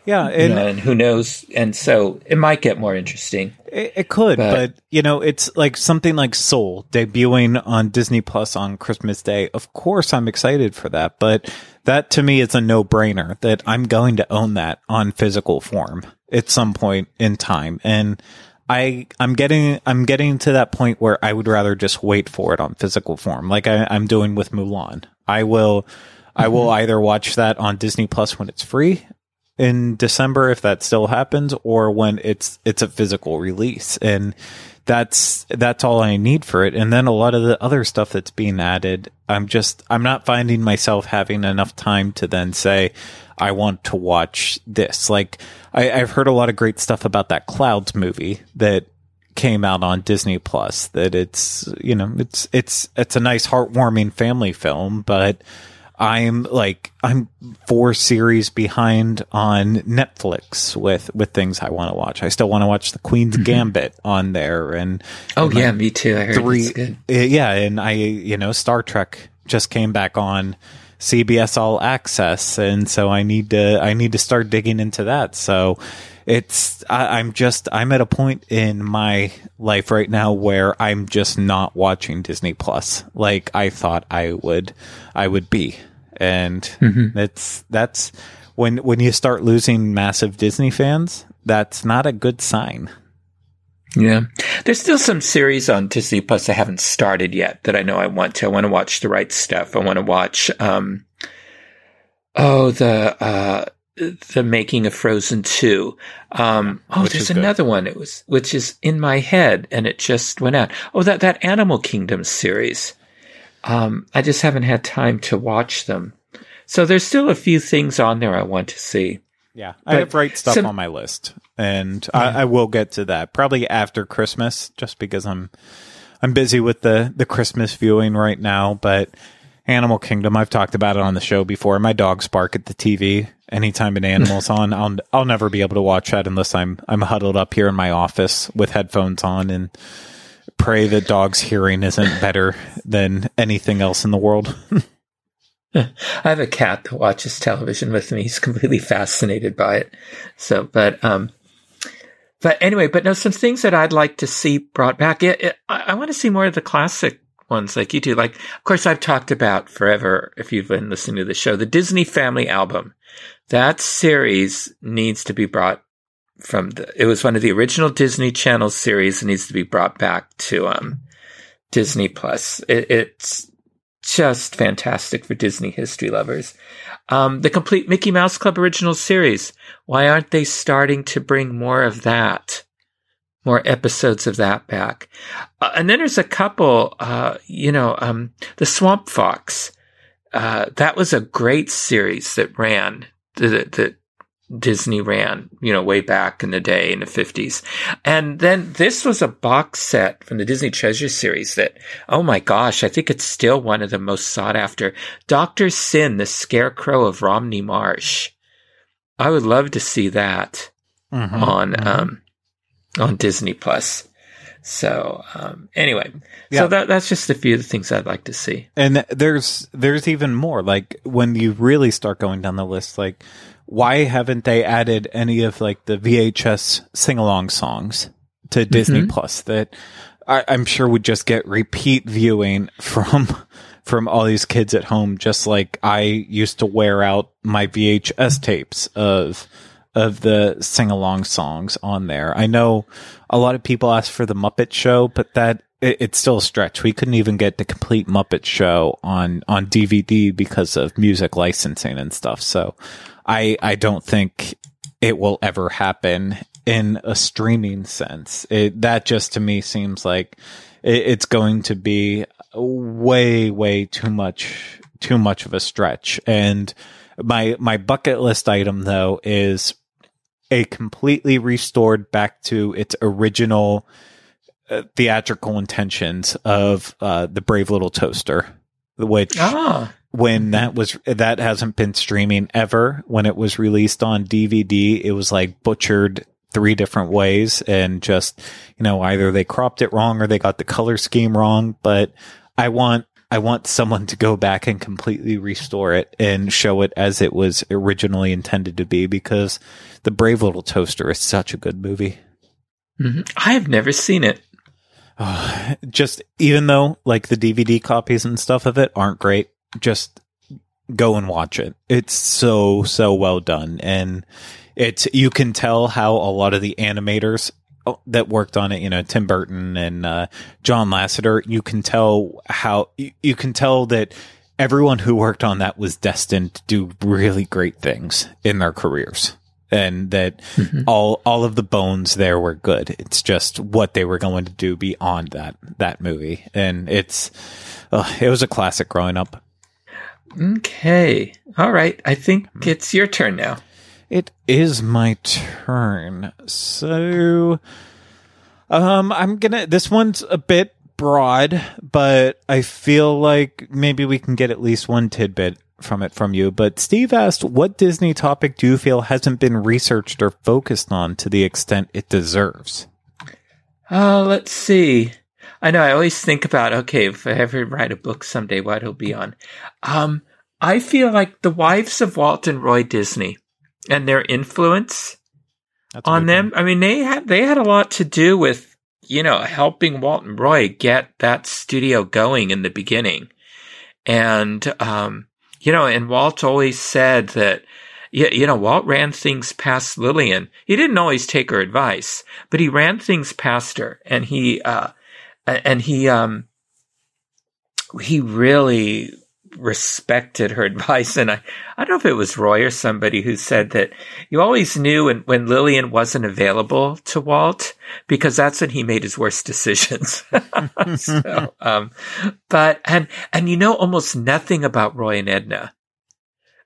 yeah, and, you know, and, who knows? And so it might get more interesting. It, it could, but, but, you know, it's like something like Soul debuting on Disney Plus on Christmas Day. Of course, I'm excited for that, but that to me is a no brainer that I'm going to own that on physical form at some point in time. And I, I'm getting, I'm getting to that point where I would rather just wait for it on physical form, like I, I'm doing with Mulan. I will, I will mm-hmm. either watch that on Disney Plus when it's free in December if that still happens or when it's it's a physical release. And that's that's all I need for it. And then a lot of the other stuff that's being added I'm just I'm not finding myself having enough time to then say I want to watch this. Like I, I've heard a lot of great stuff about that Clouds movie that came out on Disney Plus that it's you know it's it's it's a nice heartwarming family film but I'm like I'm four series behind on Netflix with with things I want to watch. I still want to watch the Queen's mm-hmm. Gambit on there, and oh and yeah, me too. I heard three, it's good. Yeah, and I you know Star Trek just came back on CBS All Access, and so I need to I need to start digging into that. So it's I, I'm just I'm at a point in my life right now where I'm just not watching Disney Plus like I thought I would I would be and mm-hmm. it's that's when when you start losing massive Disney fans, that's not a good sign. Yeah. There's still some series on Disney Plus I haven't started yet that I know I want to. I want to watch the right stuff. I want to watch um oh the uh the making of Frozen 2. Um, oh, which there's another one. It was, which is in my head and it just went out. Oh, that, that Animal Kingdom series. Um, I just haven't had time to watch them. So there's still a few things on there I want to see. Yeah, I have great stuff some, on my list, and yeah. I, I, will get to that probably after Christmas, just because I'm I'm busy with the the Christmas viewing right now. But Animal Kingdom, I've talked about it on the show before. My dogs bark at the TV anytime an animal's on. I'll I'll never be able to watch that unless I'm I'm huddled up here in my office with headphones on and pray that dog's hearing isn't better than anything else in the world. I have a cat that watches television with me. He's completely fascinated by it. So, but, um, but anyway, but no, some things that I'd like to see brought back. It, it, I, I want to see more of the classic ones like you do. Like, of course, I've talked about forever, if you've been listening to the show, the Disney Family album. That series needs to be brought from the, it was one of the original Disney Channel series. It needs to be brought back to, um, Disney Plus. It, it's just fantastic for Disney history lovers. Um, the complete Mickey Mouse Club original series. Why aren't they starting to bring more of that? More episodes of that back. Uh, and then there's a couple, uh, you know, um, the Swamp Fox. Uh, that was a great series that ran that, that Disney ran, you know, way back in the day in the 50s. And then this was a box set from the Disney Treasure series that, oh my gosh, I think it's still one of the most sought after. Dr. Syn, the Scarecrow of Romney Marsh. I would love to see that mm-hmm, on, mm-hmm. um, on Disney Plus. So um, anyway, yeah. so that that's just a few of the things I'd like to see. And there's there's even more. Like when you really start going down the list, like why haven't they added any of like the VHS sing along songs to Disney mm-hmm. Plus that I, am sure would just get repeat viewing from from all these kids at home, just like I used to wear out my VHS tapes of of the sing along songs on there. I know a lot of people ask for the Muppet Show, but that it, it's still a stretch. We couldn't even get the complete Muppet Show on on DVD because of music licensing and stuff. So I I don't think it will ever happen in a streaming sense. It, that just to me seems like it, it's going to be way way too much too much of a stretch. And my my bucket list item though is a completely restored back to its original uh, theatrical intentions of uh, the Brave Little Toaster, which Ah, when that was that hasn't been streaming ever. When it was released on DVD, it was like butchered three different ways, and just you know either they cropped it wrong or they got the color scheme wrong. But I want I want someone to go back and completely restore it and show it as it was originally intended to be because the Brave Little Toaster is such a good movie. mhm. I have never seen it. just even though like the DVD copies and stuff of it aren't great, just go and watch it. It's so so well done and it's you can tell how a lot of the animators oh, that worked on it, you know, Tim Burton and uh, John Lasseter, you can tell how you, you can tell that everyone who worked on that was destined to do really great things in their careers and that all all of the bones there were good. It's just what they were going to do beyond that that movie, and it's uh, it was a classic growing up. Okay. All right. I think it's your turn now. It is my turn, so um, I'm gonna. This one's a bit broad, but I feel like maybe we can get at least one tidbit from it from you. But Steve asked, "What Disney topic do you feel hasn't been researched or focused on to the extent it deserves?" Uh, let's see. I know I always think about, okay, if I ever write a book someday, what it'll be on. Um, I feel like the wives of Walt and Roy Disney and their influence That's on them. I mean, they had, they had a lot to do with, you know, helping Walt and Roy get that studio going in the beginning. And, um, you know, and Walt always said that, you, you know, Walt ran things past Lillian. He didn't always take her advice, but he ran things past her and he, uh, and he, um, he really respected her advice. And I, I don't know if it was Roy or somebody who said that you always knew when, when Lillian wasn't available to Walt because that's when he made his worst decisions. so, um, but, and, and you know almost nothing about Roy and Edna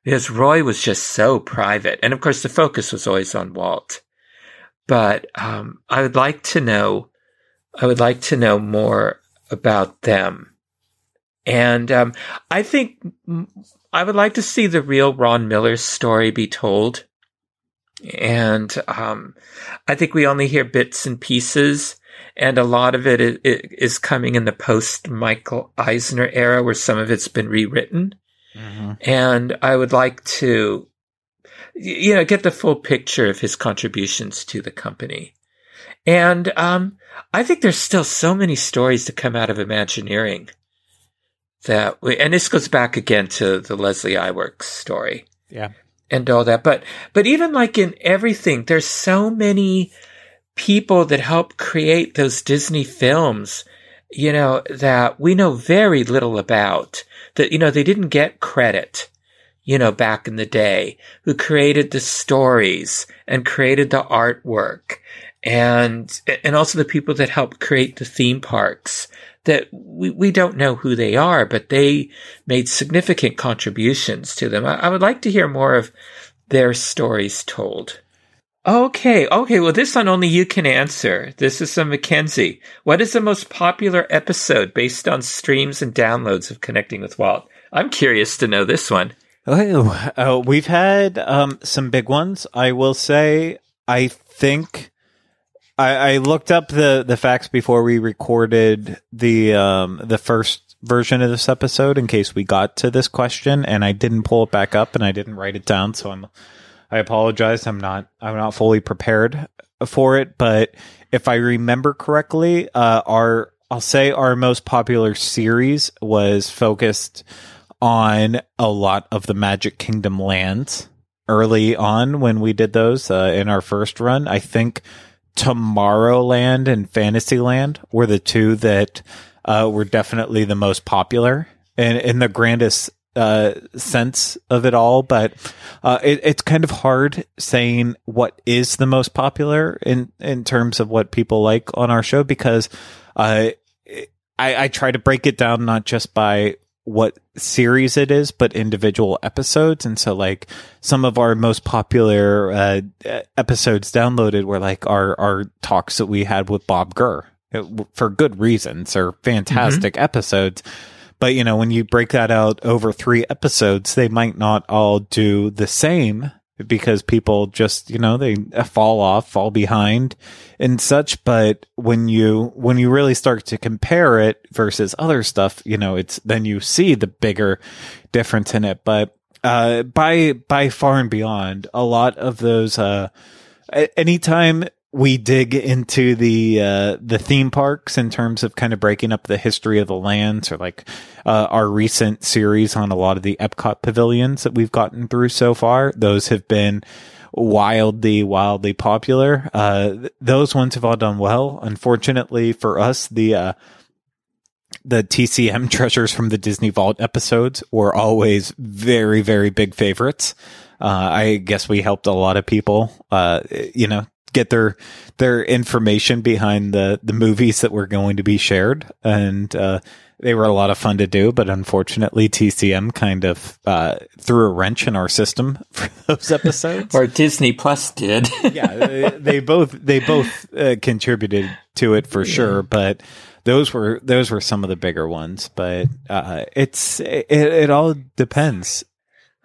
because Roy was just so private. And of course, the focus was always on Walt. But, um, I would like to know, I would like to know more about them. And um, I think I would like to see the real Ron Miller's story be told. And um, I think we only hear bits and pieces, and a lot of it is, is coming in the post Michael Eisner era, where some of it's been rewritten. And I would like to, you know, get the full picture of his contributions to the company. And um, I think there's still so many stories to come out of Imagineering that we, and this goes back again to the Leslie Iwerks story Yeah. and all that. But, but even like in everything, there's so many people that help create those Disney films, you know, that we know very little about that, you know, they didn't get credit, you know, back in the day who created the stories and created the artwork and, and also the people that helped create the theme parks that we, we don't know who they are, but they made significant contributions to them. I, I would like to hear more of their stories told. Okay, okay. Well, this one only you can answer. This is from Mackenzie. What is the most popular episode based on streams and downloads of Connecting with Walt? I'm curious to know this one. Oh, uh, we've had um, some big ones. I will say, I think I, I looked up the the facts before we recorded the um, the first version of this episode in case we got to this question, and I didn't pull it back up and I didn't write it down. So I'm I apologize. I'm not I'm not fully prepared for it, but if I remember correctly, uh, our I'll say our most popular series was focused on a lot of the Magic Kingdom lands early on when we did those uh, in our first run. I think Tomorrowland and Fantasyland were the two that uh, were definitely the most popular and in the grandest uh, sense of it all. But uh, it, it's kind of hard saying what is the most popular in in terms of what people like on our show because uh, I, I try to break it down not just by what series it is, but individual episodes. And so like some of our most popular uh, episodes downloaded were like our, our talks that we had with Bob Gurr, uh, for good reasons. They're fantastic episodes. But, you know, when you break that out over three episodes, they might not all do the same because people just, you know, they fall off, fall behind and such. But when you, when you really start to compare it versus other stuff, you know, it's then you see the bigger difference in it. But, uh, by, by far and beyond, a lot of those, uh, anytime we dig into the uh, the theme parks in terms of kind of breaking up the history of the lands, or like uh, our recent series on a lot of the Epcot pavilions that we've gotten through so far. Those have been wildly, wildly popular. Uh, th- those ones have all done well. Unfortunately for us, the uh, the TCM treasures from the Disney Vault episodes were always very, very big favorites. Uh, I guess we helped a lot of people, uh, you know, get their their information behind the the movies that were going to be shared. And uh, they were a lot of fun to do but unfortunately TCM kind of uh, threw a wrench in our system for those episodes. Or Disney Plus did. Yeah they, they, both they both uh, contributed to it for yeah. sure but those were those were some of the bigger ones. But uh, it's it, it all depends.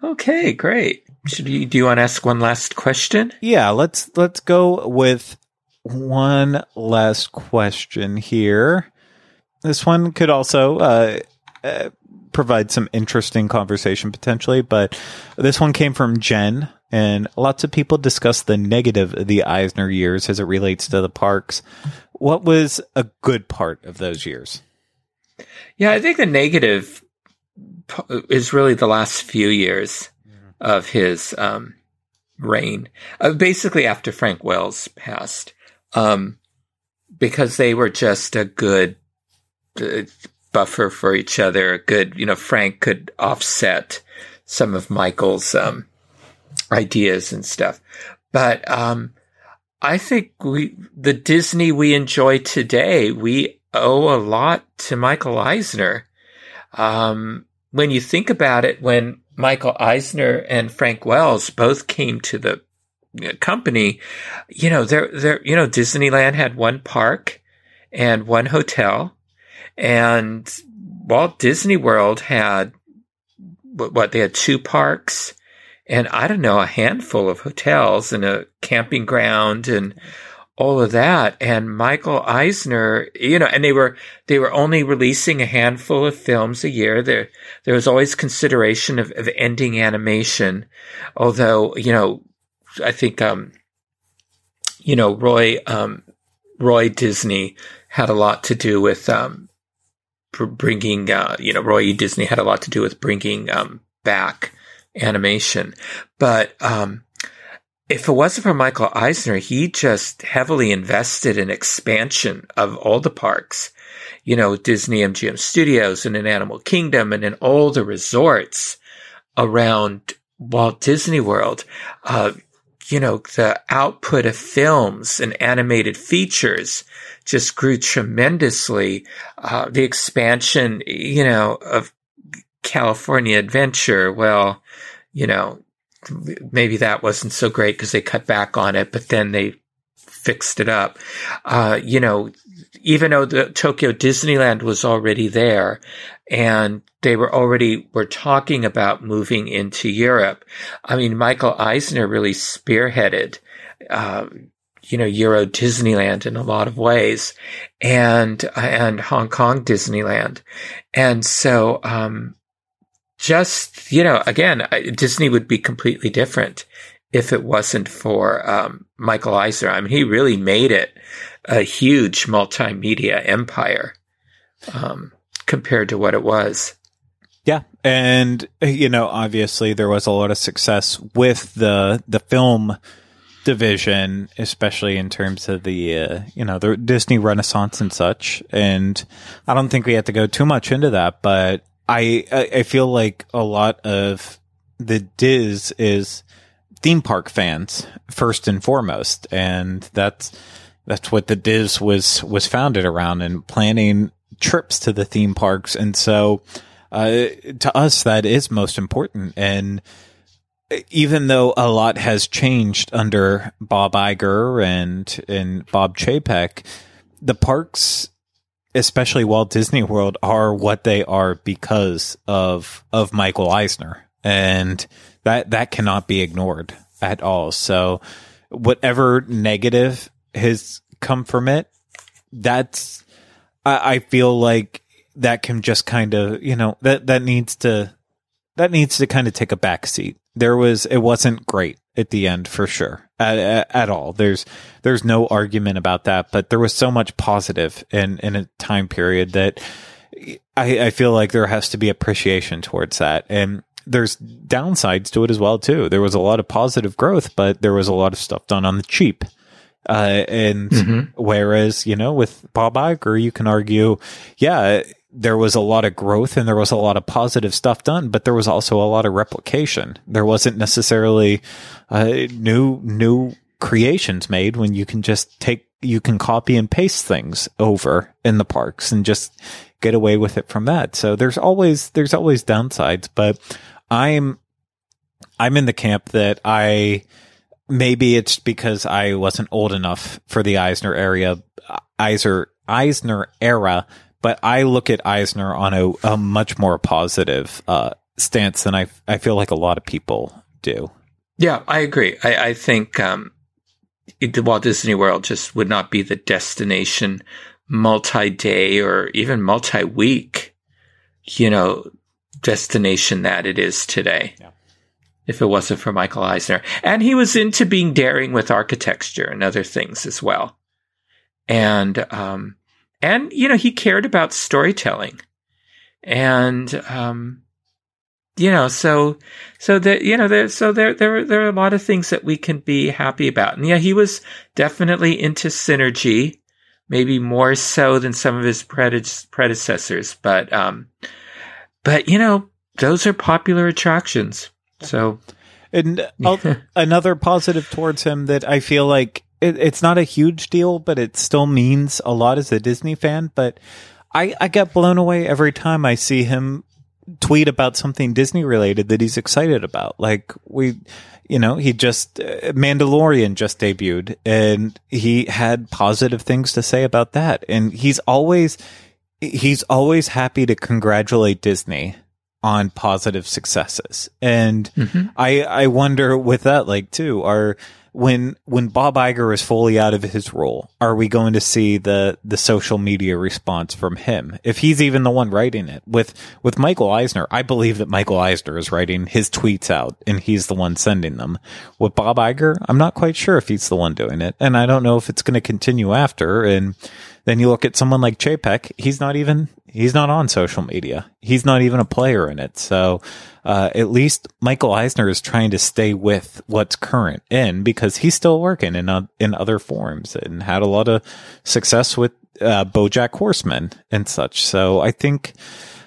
Okay great should you, do you want to ask one last question? Yeah, let's let's go with one last question here. This one could also uh, uh, provide some interesting conversation potentially, but this one came from Jen, and lots of people discuss the negative of the Eisner years as it relates to the parks. What was a good part of those years? Yeah, I think the negative is really the last few years of his um, reign, uh, basically after Frank Wells passed, um, because they were just a good uh, buffer for each other. A good, you know, Frank could offset some of Michael's um, ideas and stuff, but um, I think we the Disney we enjoy today we owe a lot to Michael Eisner. Um, when you think about it, when Michael Eisner and Frank Wells both came to the uh, company, you know, they're, they're, you know, Disneyland had one park and one hotel and Walt Disney World had what, they had two parks and I don't know, a handful of hotels and a camping ground and all of that. And Michael Eisner, you know, and they were, they were only releasing a handful of films a year. There, there was always consideration of, of ending animation. Although, you know, I think, um, you know, Roy, um, Roy Disney had a lot to do with, um, bringing, uh, you know, Roy Disney had a lot to do with bringing, um, back animation. But, um, if it wasn't for Michael Eisner, he just heavily invested in expansion of all the parks, you know, Disney MGM Studios and in Animal Kingdom and in all the resorts around Walt Disney World. Uh, you know, the output of films and animated features just grew tremendously. Uh, the expansion, you know, of California Adventure, well, you know, maybe that wasn't so great because they cut back on it, but then they fixed it up. Uh, you know, even though the Tokyo Disneyland was already there and they were already were talking about moving into Europe. I mean, Michael Eisner really spearheaded, uh, you know, Euro Disneyland in a lot of ways and, and Hong Kong Disneyland. And so, um, just, you know, again, Disney would be completely different if it wasn't for um, Michael Eisner. I mean, he really made it a huge multimedia empire um, compared to what it was. Yeah, and you know, obviously there was a lot of success with the the film division, especially in terms of the uh, you know the Disney Renaissance and such. And I don't think we have to go too much into that, but I I feel like a lot of the DIS is theme park fans first and foremost, and that's that's what the DIS was was founded around and planning trips to the theme parks, and so uh, to us that is most important. And even though a lot has changed under Bob Iger and and Bob Chapek, the parks especially Walt Disney World are what they are because of of Michael Eisner. And that that cannot be ignored at all. So whatever negative has come from it that's I, I feel like that can just kind of you know that that needs to that needs to kind of take a back seat. There was it wasn't great at the end for sure at, at, at, all. There's there's no argument about that but there was so much positive in in a time period that I, I feel like there has to be appreciation towards that. And there's downsides to it as well too. There was a lot of positive growth but there was a lot of stuff done on the cheap. Uh, and mm-hmm. whereas you know with bob Iger, you can argue yeah there was a lot of growth and there was a lot of positive stuff done, but there was also a lot of replication. There wasn't necessarily uh, new new creations made when you can just take you can copy and paste things over in the parks and just get away with it from that. So there's always there's always downsides, but I'm I'm in the camp that I maybe it's because I wasn't old enough for the Eisner area Eisner Eisner era but I look at Eisner on a, a much more positive uh, stance than I, I feel like a lot of people do. Yeah, I agree. I, I think um, the Walt Disney World just would not be the destination multi-day or even multi-week, you know, destination that it is today. Yeah. If it wasn't for Michael Eisner. And he was into being daring with architecture and other things as well. And um, and you know he cared about storytelling. And um you know so so that you know there so there there there are a lot of things that we can be happy about. And yeah he was definitely into synergy maybe more so than some of his predecessors. But um but you know those are popular attractions. So and another positive towards him that I feel like it, it's not a huge deal, but it still means a lot as a Disney fan. But I, I get blown away every time I see him tweet about something Disney related that he's excited about. Like we, you know, he just, uh, Mandalorian just debuted and he had positive things to say about that. And he's always, he's always happy to congratulate Disney on positive successes. And mm-hmm. I, I wonder with that, like too, are, when when Bob Iger is fully out of his role, are we going to see the the social media response from him? If he's even the one writing it with with Michael Eisner, I believe that Michael Eisner is writing his tweets out and he's the one sending them. With Bob Iger, I'm not quite sure if he's the one doing it, and I don't know if it's going to continue after. And then you look at someone like Chapek, he's not even he's not on social media. He's not even a player in it. So uh, at least Michael Eisner is trying to stay with what's current in because he's still working in uh, in other forms and had a lot of success with uh, BoJack Horseman and such. So I think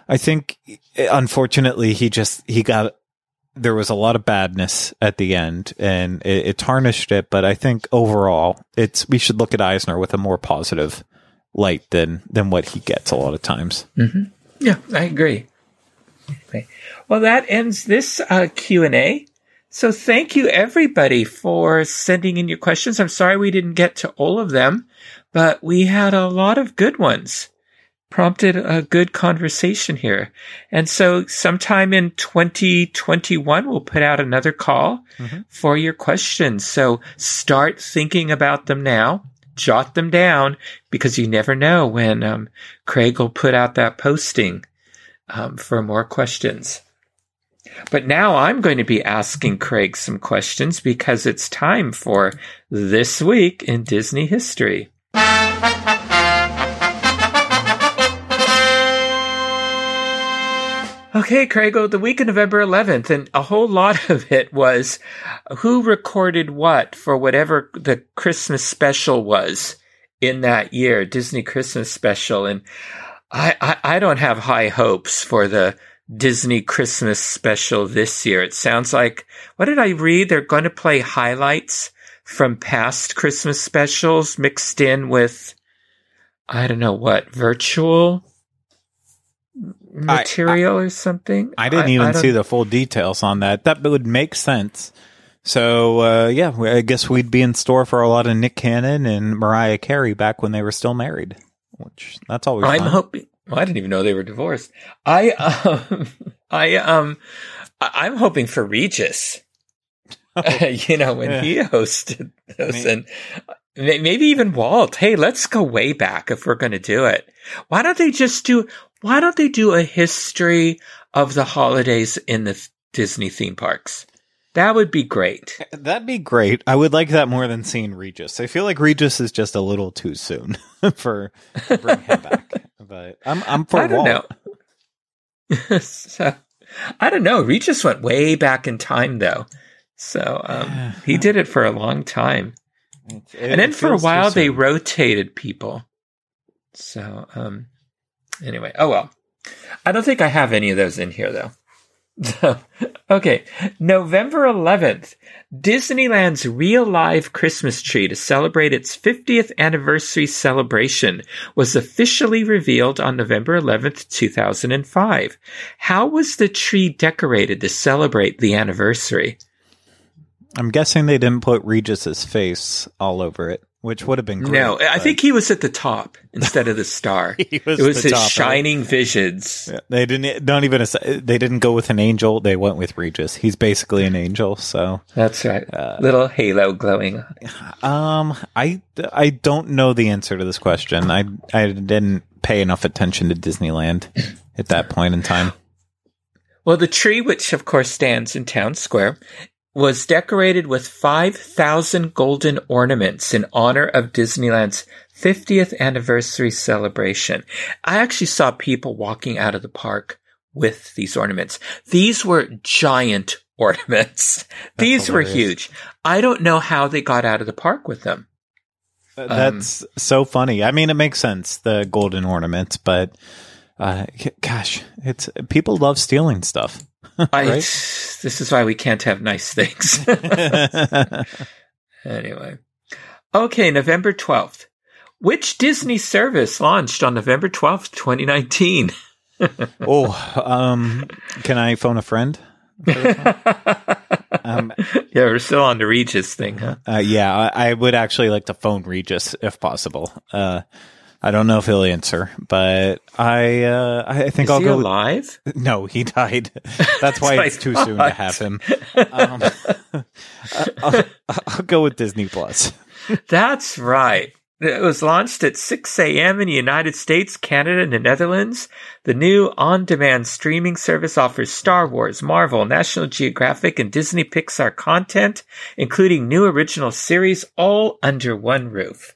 I think unfortunately he just he got there was a lot of badness at the end and it, it tarnished it. But I think overall it's we should look at Eisner with a more positive light than than what he gets a lot of times. Mm-hmm. Yeah, I agree. Okay. Well, that ends this uh, Q and A. So thank you everybody for sending in your questions. I'm sorry we didn't get to all of them, but we had a lot of good ones. Prompted a good conversation here. And so sometime in 2021, we'll put out another call mm-hmm. for your questions. So start thinking about them now jot them down because you never know when um, Craig will put out that posting um, for more questions. But now I'm going to be asking Craig some questions because it's time for This Week in Disney History. Okay, Craig, oh, the week of November 11th, and a whole lot of it was who recorded what for whatever the Christmas special was in that year, Disney Christmas special. And I, I, I don't have high hopes for the Disney Christmas special this year. It sounds like, what did I read? They're going to play highlights from past Christmas specials mixed in with, I don't know what, virtual material I, I, or something. I didn't even see the full details on that. That would make sense So uh, yeah, I guess we'd be in store for a lot of Nick Cannon and Mariah Carey back when they were still married, which that's always. I'm fun. hoping. Well, I didn't even know they were divorced. I um, I um, I- I'm hoping for Regis. you know, when Yeah. he hosted those, mean- and maybe even Walt. Hey, let's go way back if we're going to do it. Why don't they just do? Why don't they do a history of the holidays in the Disney theme parks? That would be great. That'd be great. I would like that more than seeing Regis. I feel like Regis is just a little too soon for to bring him back. But I'm I'm for I don't Walt. know. so, I don't know. Regis went way back in time, though. So um, he did it for a long time, And then it for a while they rotated people. So um, anyway, oh well. I don't think I have any of those in here though. Okay, November 11th, Disneyland's real live Christmas tree to celebrate its 50th anniversary celebration was officially revealed on November 11th, 2005. How was the tree decorated to celebrate the anniversary? I'm guessing they didn't put Regis's face all over it, which would have been great. no, I think he was at the top instead of the star. he was it was the his top shining visions. Yeah, They didn't. Don't even. They didn't go with an angel. They went with Regis. He's basically an angel. So, That's right. Uh, Little halo glowing. um, I I don't know the answer to this question. I I didn't pay enough attention to Disneyland at that point in time. Well, the tree, which of course stands in town square, was decorated with 5,000 golden ornaments in honor of Disneyland's 50th anniversary celebration. I actually saw people walking out of the park with these ornaments. These were giant ornaments. these were huge. I don't know how they got out of the park with them. Um, That's so funny. I mean, it makes sense the golden ornaments, but uh, gosh, it's people love stealing stuff. I, this is why we can't have nice things. Anyway. Okay, November 12th. Which Disney service launched on November 12th, 2019? oh, um, can I phone a friend? Um, yeah, we're still on the Regis thing, huh? Uh, yeah, I, I would actually like to phone Regis if possible. Uh, I don't know if he'll answer, but I uh, I think Is I'll he go. with- no, he died. That's why it's too soon to have him. Um, I'll, I'll go with Disney Plus. That's right. It was launched at 6 a.m. in the United States, Canada, and the Netherlands. The new on-demand streaming service offers Star Wars, Marvel, National Geographic, and Disney Pixar content, including new original series, all under one roof.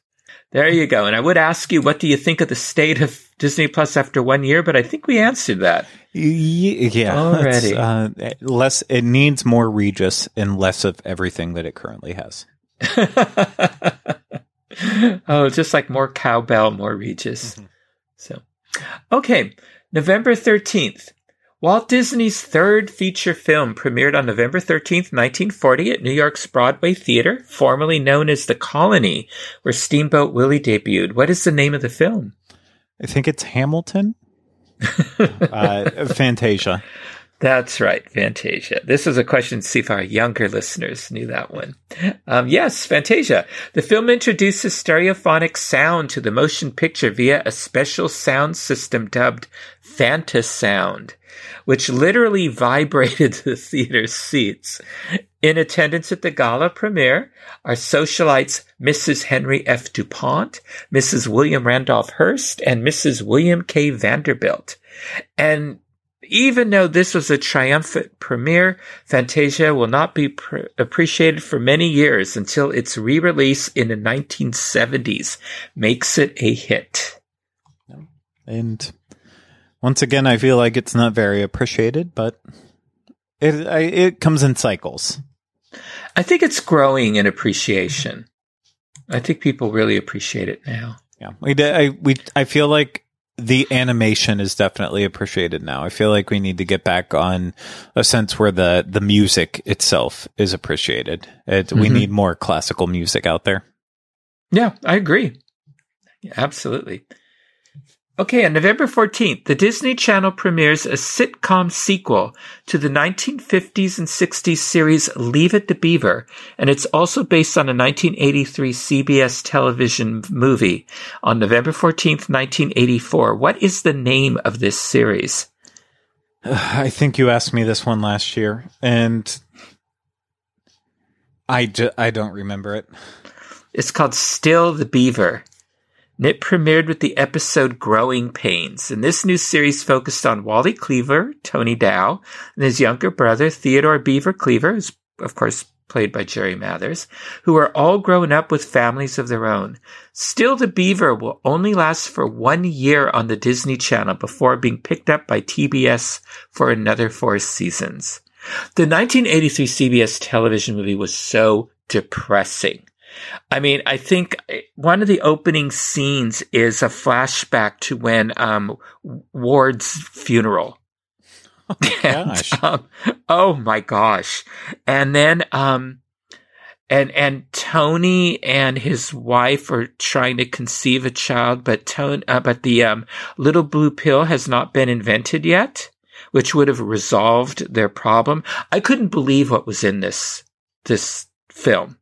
There you go. And I would ask you, what do you think of the state of Disney Plus after one year? But I think we answered that. Yeah, Already. uh, less. It needs more Regis and less of everything that it currently has. oh, just like more cowbell, more Regis. So, okay, November 13th. Walt Disney's third feature film premiered on November 13th, 1940 at New York's Broadway Theater, formerly known as The Colony, where Steamboat Willie debuted. What is the name of the film? I think it's Hamilton. uh, Fantasia. That's right, Fantasia. This was a question to see if our younger listeners knew that one. Um, yes, Fantasia. The film introduces stereophonic sound to the motion picture via a special sound system dubbed Fantasound, which literally vibrated the theater's seats. In attendance at the gala premiere are socialites Mrs. Henry F. DuPont, Mrs. William Randolph Hearst, and Mrs. William K. Vanderbilt. And even though this was a triumphant premiere, Fantasia will not be pr- appreciated for many years until its re-release in the 1970s makes it a hit. And once again, I feel like it's not very appreciated, but it I, it comes in cycles. I think it's growing in appreciation. I think people really appreciate it now. Yeah, we did, I we I feel like the animation is definitely appreciated now. I feel like we need to get back on a sense where the the music itself is appreciated. It, We Mhm. need more classical music out there. Yeah, I agree. Absolutely. Okay, on November 14th, the Disney Channel premieres a sitcom sequel to the 1950s and 60s series Leave It to Beaver, and it's also based on a 1983 CBS television movie on November 14th, 1984. What is the name of this series? I think you asked me this one last year, and I, ju- I don't remember it. It's called Still the Beaver. And it premiered with the episode Growing Pains. And this new series focused on Wally Cleaver, Tony Dow, and his younger brother, Theodore Beaver Cleaver, who's of course played by Jerry Mathers, who are all grown up with families of their own. Still the Beaver will only last for one year on the Disney Channel before being picked up by TBS for another four seasons. The 1983 CBS television movie was so depressing. I mean, I think one of the opening scenes is a flashback to when um, Ward's funeral. Oh, gosh. And, um, oh my gosh! And then, um, and and Tony and his wife are trying to conceive a child, but Tony, uh, but the um, little blue pill has not been invented yet, which would have resolved their problem. I couldn't believe what was in this this film.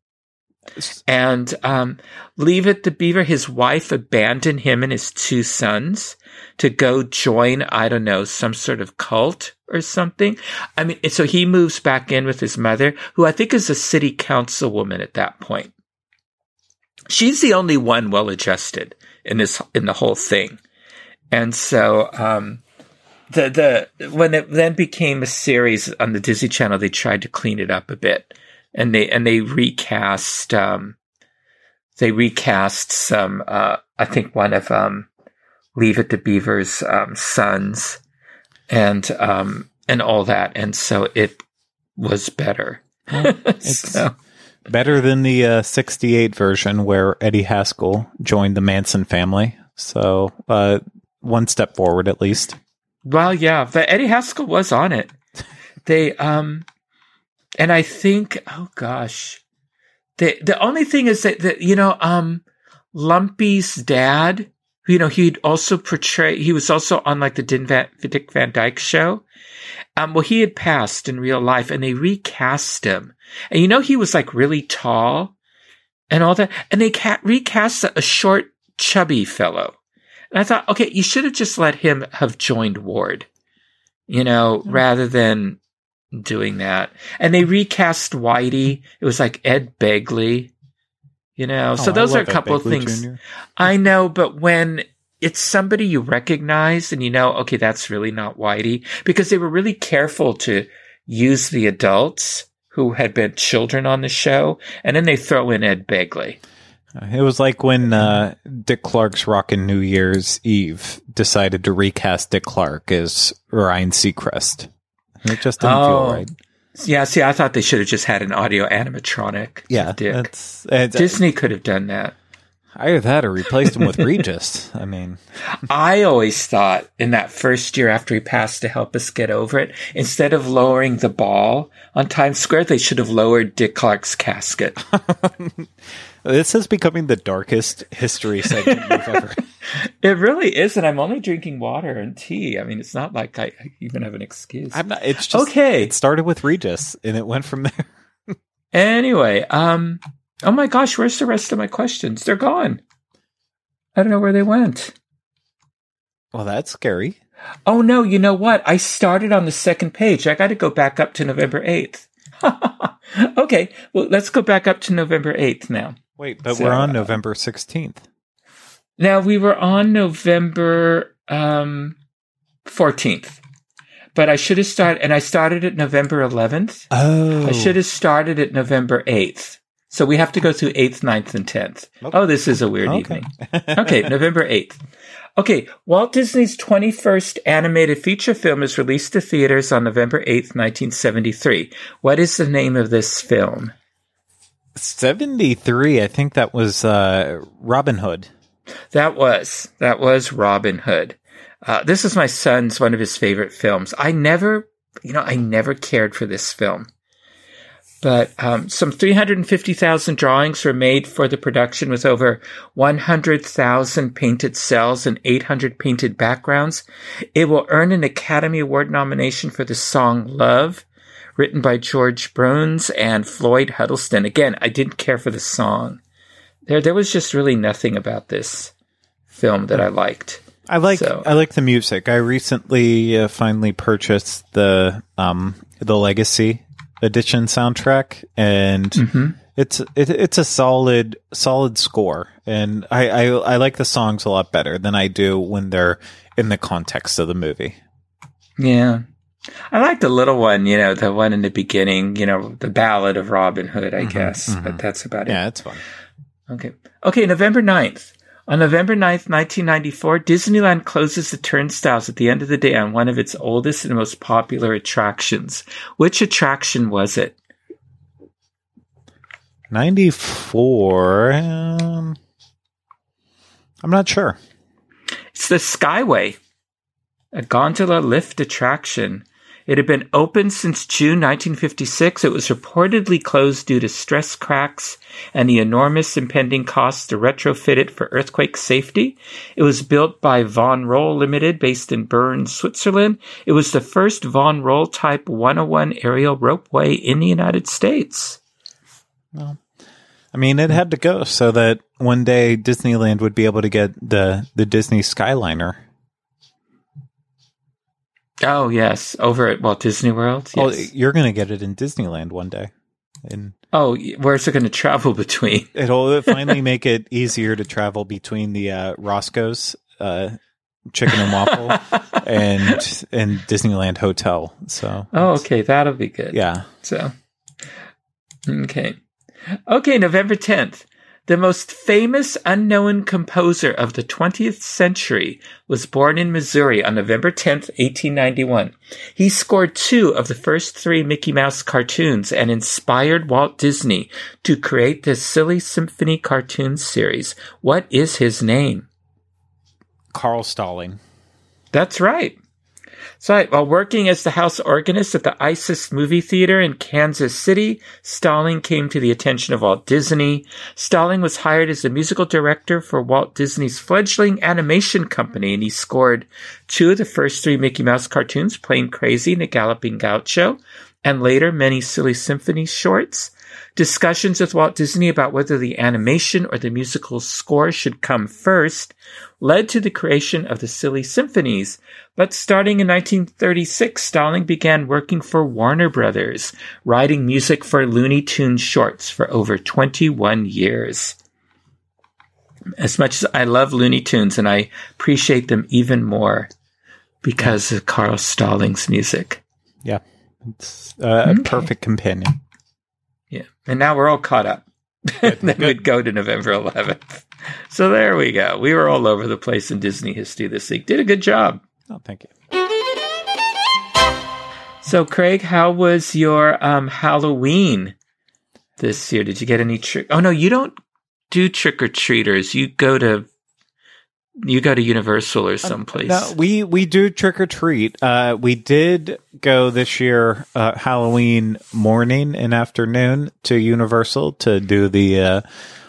And um, Leave It to Beaver, his wife abandoned him and his two sons to go join, I don't know, some sort of cult or something. I mean, so he moves back in with his mother, who I think is a city councilwoman at that point. She's the only one well adjusted in this, in the whole thing. And so, um, the, the, when it then became a series on the Disney Channel, they tried to clean it up a bit and they and they recast um, they recast some uh, I think one of um, Leave It to Beaver's um, sons and um, and all that, and so it was better. It's So- better than the uh, 68 version where Eddie Haskell joined the Manson family. So, uh, one step forward at least. Well, yeah, but Eddie Haskell was on it. They um, and I think, oh gosh, the the only thing is that that you know um, Lumpy's dad, you know, he'd also portray. He was also on like the Din Van, Dick Van Dyke show. Um, well, he had passed in real life, and they recast him. And you know, he was like really tall and all that, and they ca- recast a, a short, chubby fellow. And I thought, okay, you should have just let him have joined Ward, you know, rather than doing that. And they recast Whitey. It was like Ed Begley, you know. so Oh, I those are a couple of things. Jr.. I know, but when it's somebody you recognize and you know, okay, that's really not Whitey, because they were really careful to use the adults who had been children on the show, and then they throw in Ed Begley. It was like when uh, Dick Clark's Rockin' New Year's Eve decided to recast Dick Clark as Ryan Seacrest. It just didn't Oh. feel right. Yeah, see, I thought they should have just had an audio animatronic. Yeah, Dick. that's it's, uh, Disney could have done that. I either that or replaced him with Regis. I mean, I always thought in that first year after he passed to help us get over it, instead of lowering the ball on Times Square, they should have lowered Dick Clark's casket. this is becoming the darkest history segment we've ever. It really is, and I'm only drinking water and tea. I mean, it's not like I even have an excuse. I'm not. It's just Okay. It started with Regis, and it went from there. Anyway, um, oh my gosh, where's the rest of my questions? They're gone. I don't know where they went. Well, that's scary. Oh no, you know what? I started on the second page. I got to go back up to November 8th. okay, well, let's go back up to November 8th now. Wait, but So, we're on November sixteenth. Now, we were on November um, 14th, but I should have started, and I started at November 11th. Oh, I should have started at November 8th. So we have to go through 8th, 9th, and 10th. Okay. Oh, this is a weird Okay. evening. Okay, November 8th. Okay, Walt Disney's 21st animated feature film is released to theaters on November 8th, 1973. What is the name of this film? Seventy-three. I think that was uh, Robin Hood. That was that was Robin Hood. Uh, this is my son's one of his favorite films. I never, you know, I never cared for this film, But um, some 350,000 drawings were made for the production with over 100,000 painted cells and 800 painted backgrounds. It will earn an Academy Award nomination for the song Love, written by George Bruns and Floyd Huddleston. Again, I didn't care for the song. There, there was just really nothing about this film that I liked. I like So- I like the music. I recently uh, finally purchased the um the Legacy edition soundtrack, and Mm-hmm. it's it, it's a solid solid score, and I, I I like the songs a lot better than I do when they're in the context of the movie. Yeah. I like the little one, you know, the one in the beginning, you know, the ballad of Robin Hood, I guess, but that's about it. Yeah, it's fun. Okay. Okay, November 9th. On November 9th, 1994, Disneyland closes the turnstiles at the end of the day on one of its oldest and most popular attractions. Which attraction was it? Ninety four. Um, I'm not sure. It's the Skyway, a gondola lift attraction. It had been open since June 1956. It was reportedly closed due to stress cracks and the enormous impending costs to retrofit it for earthquake safety. It was built by Von Roll Limited based in Bern, Switzerland. It was the first Von Roll Type 101 aerial ropeway in the United States. Well, I mean, it had to go so that one day Disneyland would be able to get the the Disney Skyliner. Oh, yes, over at Walt Disney World. Oh, Yes. you're going to get it in Disneyland one day, and Oh, where's it going to travel between? it'll finally make it easier to travel between the uh, Roscoe's uh, Chicken and Waffle and and Disneyland Hotel. So, Oh, okay, that'll be good. yeah, So, okay. Okay, November 10th. The most famous unknown composer of the 20th century was born in Missouri on November 10th, 1891. He scored two of the first three Mickey Mouse cartoons and inspired Walt Disney to create the Silly Symphony cartoon series. What is his name? Carl Stalling. That's right. While working as the house organist at the Isis movie theater in Kansas City, Stalling came to the attention of Walt Disney. Stalling was hired as the musical director for Walt Disney's fledgling animation company, and he scored two of the first three Mickey Mouse cartoons, Plane Crazy and The Galloping Gaucho, and later many Silly Symphony shorts. Discussions with Walt Disney about whether the animation or the musical score should come first led to the creation of the Silly Symphonies. But starting in 1936, Stalling began working for Warner Brothers, writing music for Looney Tunes shorts for over 21 years. As much as I love Looney Tunes and I appreciate them even more because of Carl Stalling's music. Yeah, it's uh, a perfect companion. Yeah. And now we're all caught up. then we'd go to November 11th. So there we go. We were all over the place in Disney history this week. Did a good job. Oh, thank you. So, Craig, how was your um, Halloween this year? Did you get any trick? Oh no, you don't do trick or treaters. You go to you go to Universal or someplace. No, we we do trick or treat. Uh, we did go this year uh, Halloween morning and afternoon to Universal to do the uh,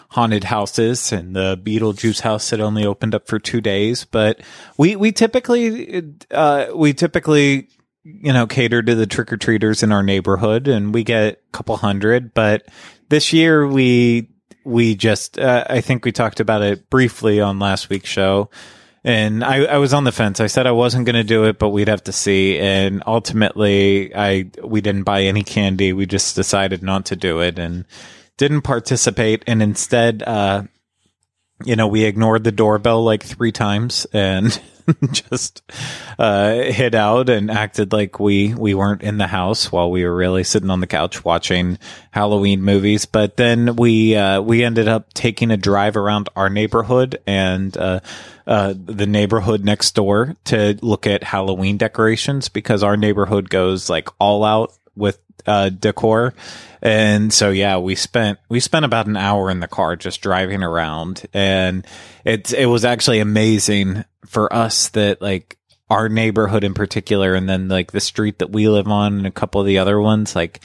haunted houses and the Beetlejuice house that only opened up for two days. But we we typically uh, we typically you know cater to the trick or treaters in our neighborhood, and we get a couple hundred. But this year we we just uh, I think we talked about it briefly on last week's show. And I, I was on the fence. I said I wasn't going to do it, but we'd have to see. And ultimately, I we didn't buy any candy. We just decided not to do it and didn't participate. And instead, uh, you know, we ignored the doorbell like three times and just uh, hid out and acted like we we weren't in the house while we were really sitting on the couch watching Halloween movies. But then we uh, we ended up taking a drive around our neighborhood and uh, uh, the neighborhood next door to look at Halloween decorations because our neighborhood goes like all out with uh, decor. And so, yeah, we spent, we spent about an hour in the car just driving around and it's, it was actually amazing for us that like our neighborhood in particular and then like the street that we live on and a couple of the other ones, like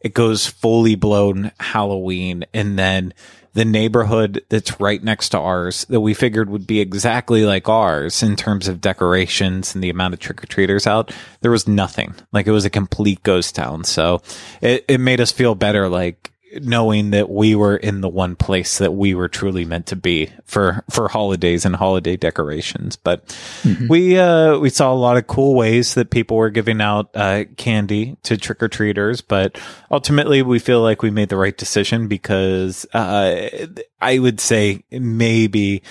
it goes fully blown Halloween. And then the neighborhood that's right next to ours that we figured would be exactly like ours in terms of decorations and the amount of trick or treaters out, there was nothing. Like it was a complete ghost town. So it, it made us feel better. Like knowing that we were in the one place that we were truly meant to be for for holidays and holiday decorations but mm-hmm. we uh we saw a lot of cool ways that people were giving out uh candy to trick-or-treaters but ultimately we feel like we made the right decision because uh i would say maybe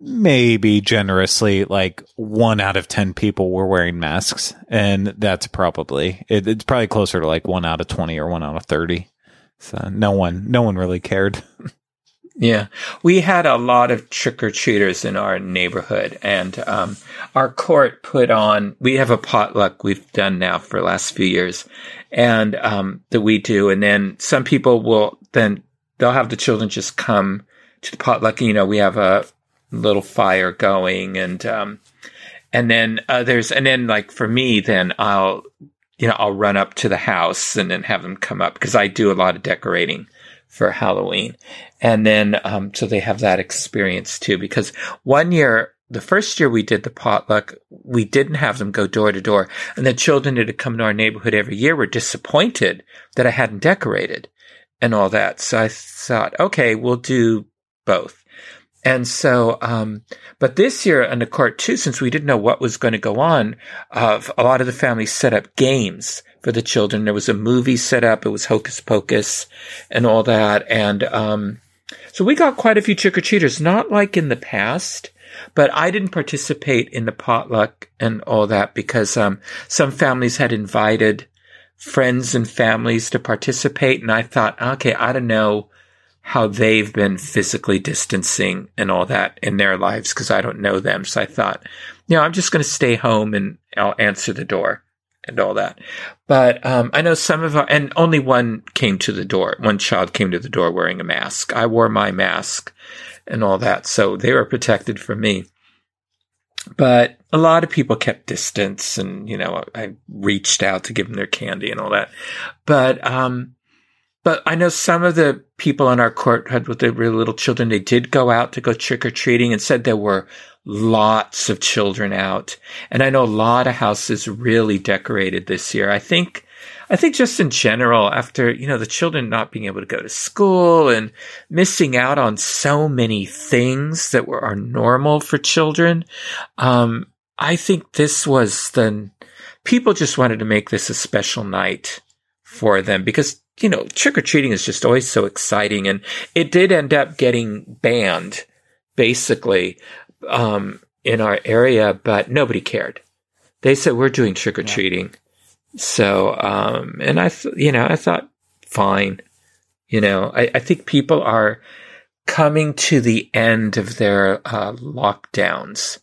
maybe generously like one out of 10 people were wearing masks and that's probably it, it's probably closer to like one out of 20 or one out of 30 so no one, no one really cared. yeah, we had a lot of trick or treaters in our neighborhood, and um, our court put on. We have a potluck we've done now for the last few years, and um, that we do, and then some people will then they'll have the children just come to the potluck. You know, we have a little fire going, and um, and then there's and then like for me, then I'll you know, I'll run up to the house and then have them come up because I do a lot of decorating for Halloween. And then, um, so they have that experience too. Because one year, the first year we did the potluck, we didn't have them go door to door. And the children that had come to our neighborhood every year were disappointed that I hadn't decorated and all that. So I thought, okay, we'll do both. And so, um, but this year in the court too, since we didn't know what was going to go on, uh, a lot of the families set up games for the children. There was a movie set up. It was Hocus Pocus and all that. And, um, so we got quite a few trick or treaters, not like in the past, but I didn't participate in the potluck and all that because, um, some families had invited friends and families to participate. And I thought, okay, I don't know how they've been physically distancing and all that in their lives because I don't know them. So I thought, you know, I'm just going to stay home and I'll answer the door and all that. But um, I know some of our, and only one came to the door. One child came to the door wearing a mask. I wore my mask and all that. So they were protected from me. But a lot of people kept distance and, you know, I reached out to give them their candy and all that. But, um, but I know some of the people in our court had with their really little children. They did go out to go trick or treating and said there were lots of children out. And I know a lot of houses really decorated this year. I think, I think just in general, after, you know, the children not being able to go to school and missing out on so many things that were are normal for children, um, I think this was the, people just wanted to make this a special night for them because you know, trick or treating is just always so exciting. And it did end up getting banned basically, um, in our area, but nobody cared. They said, we're doing trick or treating. Yeah. So, um, and I, th- you know, I thought, fine. You know, I, I, think people are coming to the end of their, uh, lockdowns,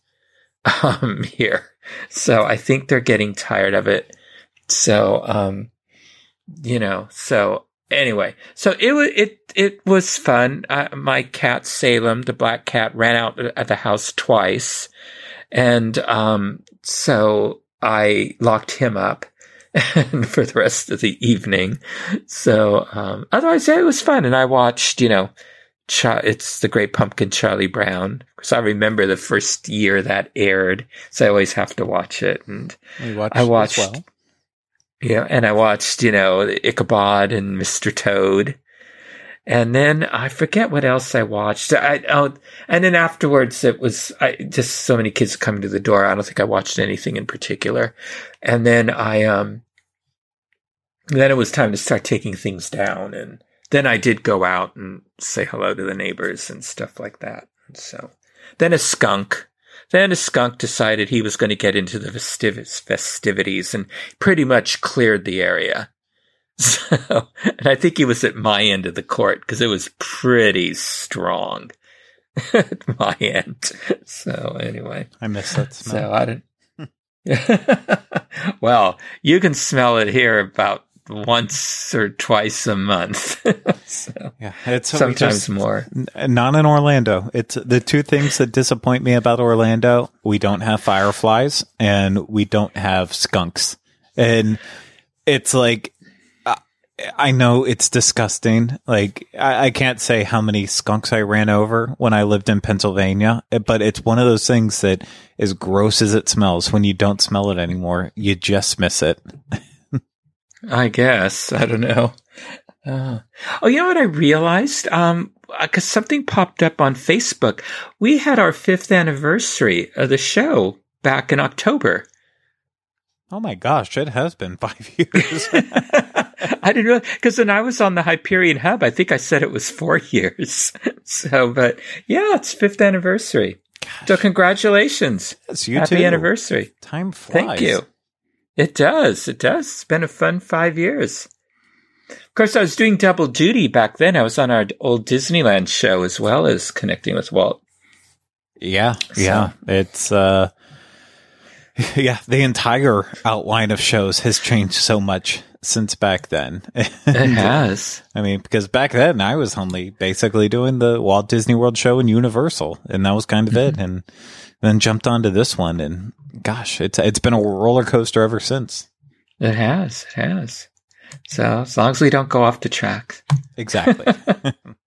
um, here. So I think they're getting tired of it. So, um, you know, so anyway, so it was it it was fun. Uh, my cat Salem, the black cat, ran out at the house twice, and um, so I locked him up for the rest of the evening. So um, otherwise, yeah, it was fun, and I watched, you know. it's the Great Pumpkin, Charlie Brown. Because I remember the first year that aired, so I always have to watch it. And watched I watched well. Yeah, and I watched, you know, Ichabod and Mr. Toad. And then I forget what else I watched. I, oh, and then afterwards it was I, just so many kids coming to the door. I don't think I watched anything in particular. And then I, um, then it was time to start taking things down. And then I did go out and say hello to the neighbors and stuff like that. So then a skunk then a skunk decided he was going to get into the festivities and pretty much cleared the area. So, and I think he was at my end of the court because it was pretty strong at my end. So anyway, I miss that smell. So I didn't. well, you can smell it here about once or twice a month. so yeah, it's sometimes just, more. Not in Orlando. It's the two things that disappoint me about Orlando. We don't have fireflies and we don't have skunks. And it's like, I know it's disgusting. Like I, I, can't say how many skunks I ran over when I lived in Pennsylvania, but it's one of those things that as gross as it smells, when you don't smell it anymore, you just miss it. I guess. I don't know. Uh, oh, you know what I realized? Um, because something popped up on Facebook. We had our fifth anniversary of the show back in October. Oh my gosh, it has been five years. I didn't know because when I was on the Hyperion Hub, I think I said it was four years. so, but yeah, it's fifth anniversary. Gosh. So, congratulations! Yes, you Happy too. anniversary! Time flies. Thank you. It does. It does. It's been a fun five years. Of course, I was doing double duty back then. I was on our old Disneyland show as well as connecting with Walt. Yeah, so. yeah. It's uh yeah, the entire outline of shows has changed so much since back then. it has. I mean, because back then I was only basically doing the Walt Disney World show and Universal, and that was kind of it. Mm-hmm. And then jumped onto this one, and gosh, it's it's been a roller coaster ever since. It has. It has. So as long as we don't go off the track. Exactly.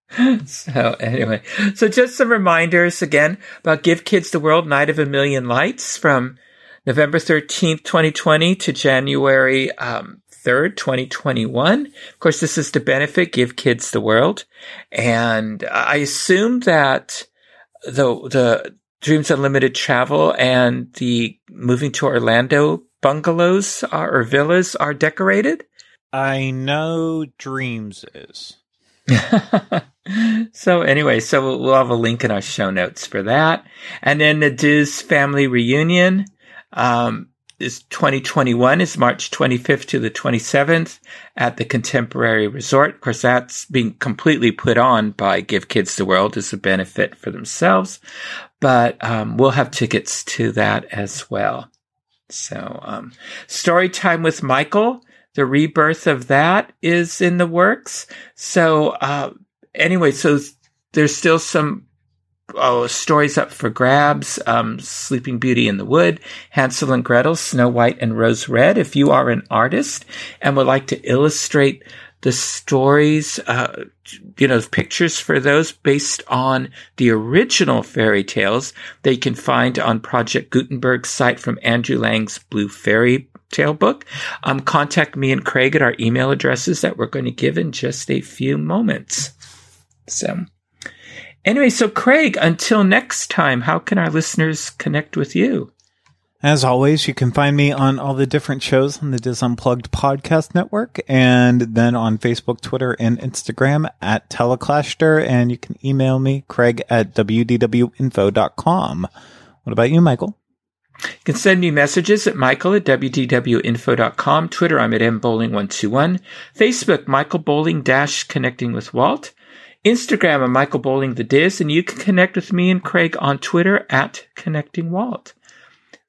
so anyway, so just some reminders again about Give Kids the World Night of a Million Lights from November 13th, 2020 to January um, 3rd, 2021. Of course, this is to benefit Give Kids the World. And I assume that the, the Dreams Unlimited travel and the moving to Orlando bungalows are, or villas are decorated. I know Dreams is. so anyway, so we'll have a link in our show notes for that. And then the DIS family reunion um, is 2021 is March 25th to the 27th at the Contemporary Resort. Of course, that's being completely put on by Give Kids the World as a benefit for themselves, but um, we'll have tickets to that as well. So, um, story time with Michael. The rebirth of that is in the works. So, uh, anyway, so there's still some oh, stories up for grabs. Um, Sleeping Beauty in the Wood, Hansel and Gretel, Snow White and Rose Red. If you are an artist and would like to illustrate the stories, uh, you know, pictures for those based on the original fairy tales you can find on Project Gutenberg's site from Andrew Lang's Blue Fairy Tale book. Um, contact me and Craig at our email addresses that we're going to give in just a few moments. So, Anyway, so Craig, until next time, how can our listeners connect with you? As always, you can find me on all the different shows on the DIS Unplugged podcast network and then on Facebook, Twitter, and Instagram at Teleclaster. And you can email me, Craig at WDWinfo.com. What about you, Michael? You can send me messages at michael at wdwinfo.com. Twitter, I'm at mbowling121. Facebook, Michael Bowling dash connecting with Walt. Instagram, I'm Michael Bowling the Diz, and you can connect with me and Craig on Twitter at Connecting Walt.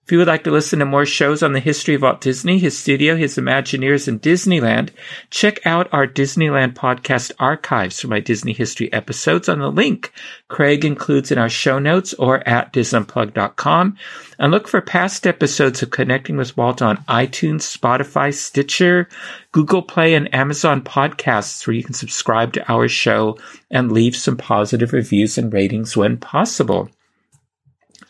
If you would like to listen to more shows on the history of Walt Disney, his studio, his Imagineers, and Disneyland, check out our Disneyland podcast archives for my Disney history episodes on the link Craig includes in our show notes or at disunplug.com. And look for past episodes of Connecting with Walt on iTunes, Spotify, Stitcher, Google Play, and Amazon podcasts, where you can subscribe to our show and leave some positive reviews and ratings when possible.